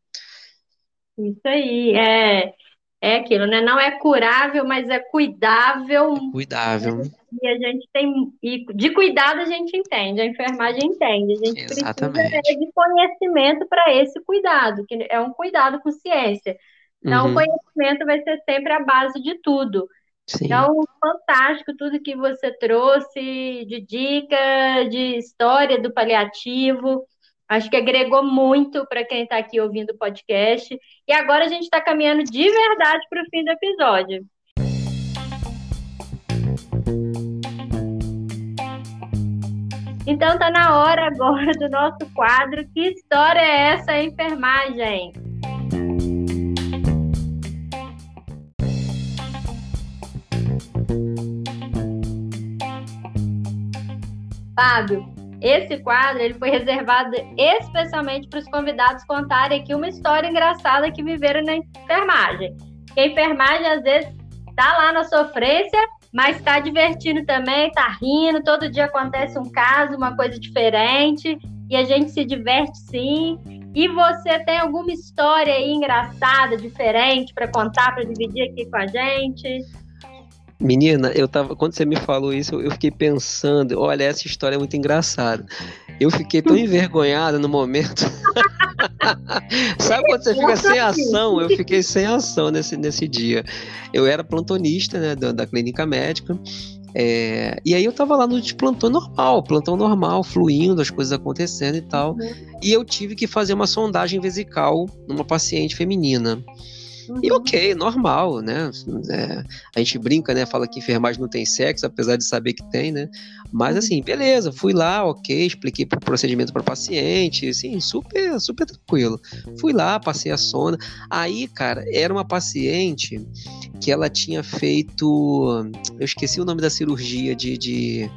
Isso aí, é, é aquilo, né? Não é curável, mas é cuidável. É cuidável. E a gente tem. E de cuidado a gente entende, a enfermagem entende. A gente Exatamente. precisa de conhecimento para esse cuidado, que é um cuidado com ciência. Então, uhum. o conhecimento vai ser sempre a base de tudo. Sim. Então, fantástico tudo que você trouxe de dica, de história do paliativo. Acho que agregou muito para quem está aqui ouvindo o podcast. E agora a gente está caminhando de verdade para o fim do episódio. Então tá na hora agora do nosso quadro. Que história é essa, enfermagem? Fábio, esse quadro ele foi reservado especialmente para os convidados contarem aqui uma história engraçada que viveram na enfermagem. Porque a enfermagem, às vezes, está lá na sofrência, mas está divertindo também, está rindo. Todo dia acontece um caso, uma coisa diferente, e a gente se diverte sim. E você tem alguma história aí engraçada, diferente para contar, para dividir aqui com a gente? Menina, eu tava. Quando você me falou isso, eu fiquei pensando, olha, essa história é muito engraçada. Eu fiquei tão envergonhada no momento. Sabe quando você fica sem ação? Eu fiquei sem ação nesse, nesse dia. Eu era plantonista, né, da, da clínica médica. É, e aí eu tava lá no de plantão normal, plantão normal, fluindo, as coisas acontecendo e tal. Uhum. E eu tive que fazer uma sondagem vesical numa paciente feminina. Uhum. E ok, normal, né? É, a gente brinca, né? Fala que enfermagem não tem sexo, apesar de saber que tem, né? Mas uhum. assim, beleza, fui lá, ok, expliquei o procedimento para paciente, assim, super, super tranquilo. Fui lá, passei a sonda. Aí, cara, era uma paciente que ela tinha feito. Eu esqueci o nome da cirurgia de, de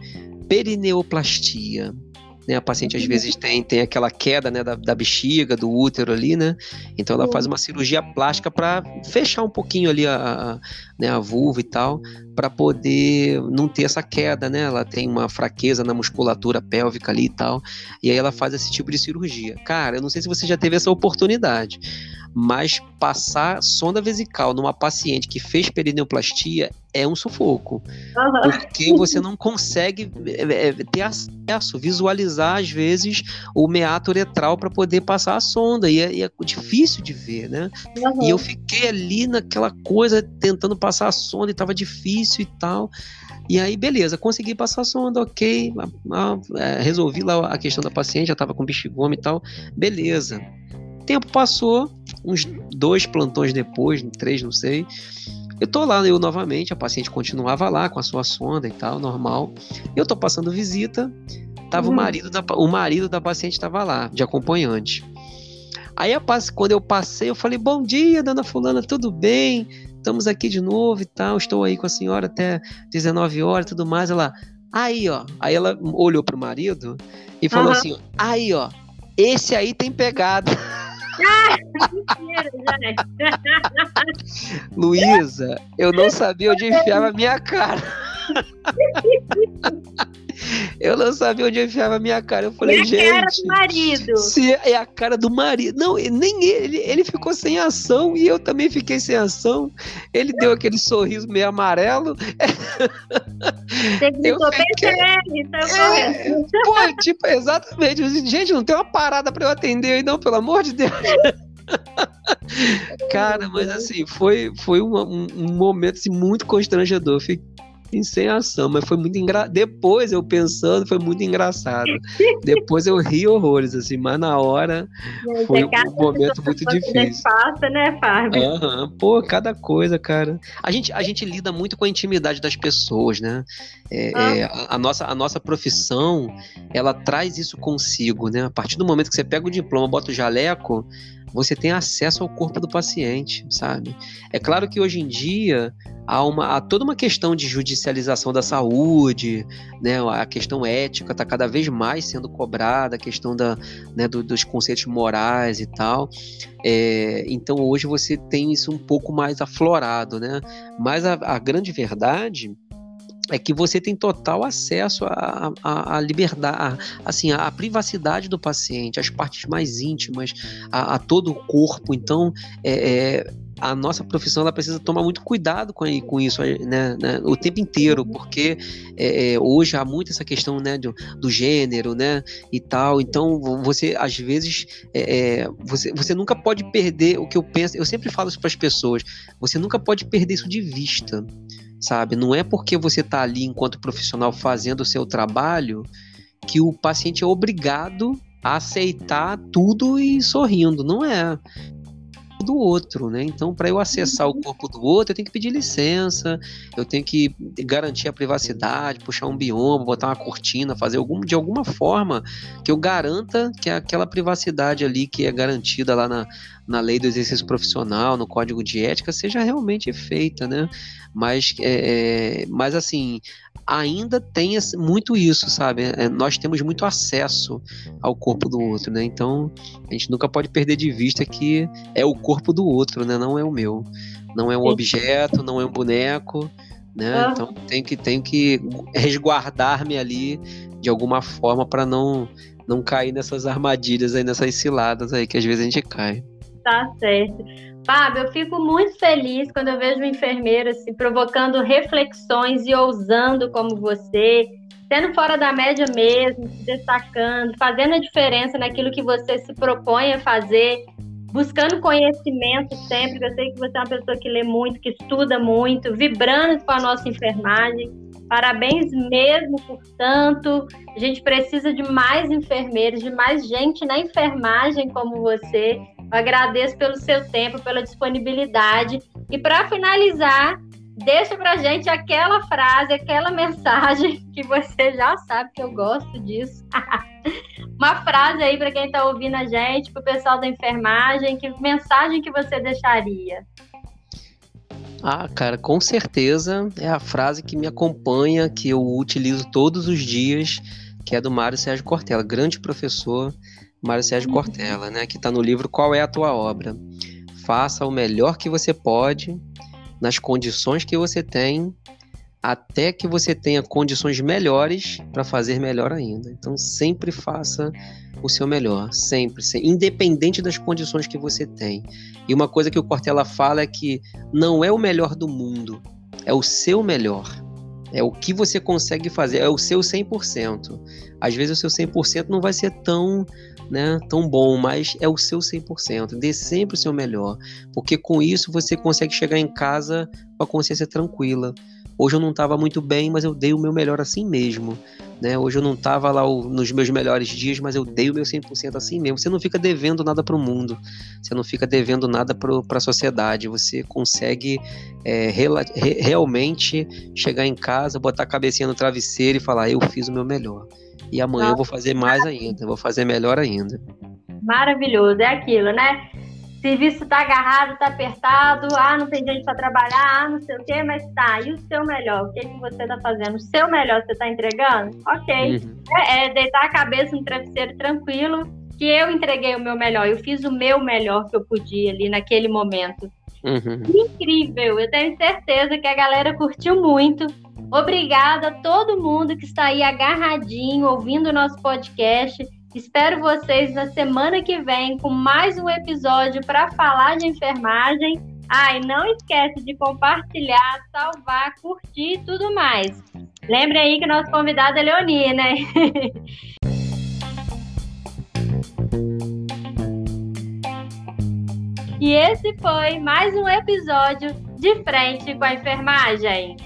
perineoplastia. Né? A paciente às vezes tem, tem aquela queda né, da, da bexiga, do útero ali, né? Então ela faz uma cirurgia plástica para fechar um pouquinho ali a, a, né, a vulva e tal, para poder não ter essa queda, né? Ela tem uma fraqueza na musculatura pélvica ali e tal, e aí ela faz esse tipo de cirurgia. Cara, eu não sei se você já teve essa oportunidade, mas passar sonda vesical numa paciente que fez perineoplastia é um sufoco. Uhum. Porque você não consegue é, é, ter acesso, visualizar, às vezes, o meato uretral para poder passar a sonda. E é, e é, difícil de ver, né? Uhum. E eu fiquei ali naquela coisa, tentando passar a sonda, e estava difícil e tal. E aí, beleza, consegui passar a sonda, ok. resolvi lá a questão da paciente, já estava com bexigoma e tal. Beleza. Tempo passou, uns dois plantões depois, três, não sei. Eu tô lá, eu novamente, a paciente continuava lá com a sua sonda e tal, normal. Eu tô passando visita, tava uhum. o marido da o marido da paciente estava lá, de acompanhante. Aí a, quando eu passei, eu falei: "Bom dia, dona fulana, tudo bem? Estamos aqui de novo e tal. Estou aí com a senhora até 19 horas, tudo mais". Ela: "Aí, ó". Aí ela olhou pro marido e falou uhum. assim: "Aí, ó, esse aí tem pegada". Luísa, eu não sabia onde enfiava a minha cara. Eu não sabia onde enfiava a minha cara. Eu falei, gente. É a cara do marido. Se é a cara do marido. Não, nem ele. Ele ficou sem ação e eu também fiquei sem ação. Ele deu aquele sorriso meio amarelo. Você gritou fiquei... PCL, tá é, Pô, tipo, exatamente. Gente, não tem uma parada pra eu atender aí, não, pelo amor de Deus. Cara, mas assim, foi, foi um, um, um momento assim, muito constrangedor. Fiquei sem ação, mas foi muito engraçado. Depois eu pensando, foi muito engraçado. Depois eu ri horrores, assim, mas na hora foi um momento muito difícil. Passa, né, Fábio? Uhum. Pô, cada coisa, cara. A gente, a gente lida muito com a intimidade das pessoas, né? É, ah. é, a, a, nossa, a nossa profissão, ela traz isso consigo, né? A partir do momento que você pega o diploma, bota o jaleco, você tem acesso ao corpo do paciente, sabe? É claro que hoje em dia há, uma, há toda uma questão de judicialização da saúde, né? A questão ética está cada vez mais sendo cobrada, a questão da, né, do, dos conceitos morais e tal. É, então hoje você tem isso um pouco mais aflorado, né? Mas a, a grande verdade é que você tem total acesso à, à, à liberdade, assim, à, privacidade do paciente, às partes mais íntimas, a, a todo o corpo. Então, é, é, a nossa profissão ela precisa tomar muito cuidado com, com isso né, né, o tempo inteiro, porque é, é, hoje há muito essa questão né, do, do, gênero né, e tal. Então, você, às vezes, é, é, você, você nunca pode perder o que eu penso. Eu sempre falo isso para as pessoas: você nunca pode perder isso de vista sabe? Não é porque você está ali enquanto profissional fazendo o seu trabalho que o paciente é obrigado a aceitar tudo e sorrindo, não é do outro, né? Então, para eu acessar o corpo do outro, eu tenho que pedir licença, eu tenho que garantir a privacidade, puxar um bioma, botar uma cortina, fazer algum, de alguma forma que eu garanta que aquela privacidade ali que é garantida lá na, na lei do exercício profissional, no código de ética, seja realmente feita, né? Mas, é, é, mas assim, ainda tem muito isso, sabe? É, nós temos muito acesso ao corpo do outro, né? Então, a gente nunca pode perder de vista que é o corpo do outro, né? Não é o meu. Não é um objeto, não é um boneco, né? Então, tenho que, tenho que resguardar-me ali de alguma forma para não não cair nessas armadilhas aí, nessas ciladas aí que às vezes a gente cai. Tá certo. Fábio, eu fico muito feliz quando eu vejo um enfermeiro assim, provocando reflexões e ousando como você, sendo fora da média mesmo, se destacando, fazendo a diferença naquilo que você se propõe a fazer, buscando conhecimento sempre. Eu sei que você é uma pessoa que lê muito, que estuda muito, vibrando com a nossa enfermagem. Parabéns mesmo, portanto. A gente precisa de mais enfermeiros, de mais gente na enfermagem como você. Eu agradeço pelo seu tempo, pela disponibilidade. E para finalizar, deixa para gente aquela frase, aquela mensagem que você já sabe que eu gosto disso. Uma frase aí para quem está ouvindo a gente, para o pessoal da enfermagem, que mensagem que você deixaria? Ah, cara, com certeza é a frase que me acompanha, que eu utilizo todos os dias, que é do Mário Sérgio Cortella, grande professor, Mário Sérgio uhum. Cortella, né, que está no livro Qual é a tua obra? Faça o melhor que você pode, nas condições que você tem, até que você tenha condições melhores para fazer melhor ainda. Então sempre faça o seu melhor, sempre, independente das condições que você tem. E uma coisa que o Cortella fala é que não é o melhor do mundo, é o seu melhor. É o que você consegue fazer, é o seu 100%. Às vezes o seu 100% não vai ser tão, né, tão bom, mas é o seu 100%. Dê sempre o seu melhor, porque com isso você consegue chegar em casa com a consciência tranquila. Hoje eu não estava muito bem, mas eu dei o meu melhor assim mesmo. Né? Hoje eu não estava lá o, nos meus melhores dias, mas eu dei o meu 100% assim mesmo. Você não fica devendo nada para o mundo, você não fica devendo nada para a sociedade. Você consegue é, re, realmente chegar em casa, botar a cabecinha no travesseiro e falar: Eu fiz o meu melhor. E amanhã Nossa. eu vou fazer mais ainda, vou fazer melhor ainda. Maravilhoso, é aquilo, né? serviço tá agarrado, tá apertado, ah, não tem gente para trabalhar, ah, não sei o quê, mas tá. E o seu melhor? O que, que você tá fazendo? O seu melhor você tá entregando? Ok. Uhum. É, é, deitar a cabeça no travesseiro tranquilo, que eu entreguei o meu melhor, eu fiz o meu melhor que eu podia ali naquele momento. Uhum. Incrível, eu tenho certeza que a galera curtiu muito. Obrigada a todo mundo que está aí agarradinho, ouvindo o nosso podcast. Espero vocês na semana que vem com mais um episódio para falar de enfermagem. Ah, e não esquece de compartilhar, salvar, curtir e tudo mais. Lembre aí que nosso convidado é Leoni, né? e esse foi mais um episódio de Frente com a Enfermagem.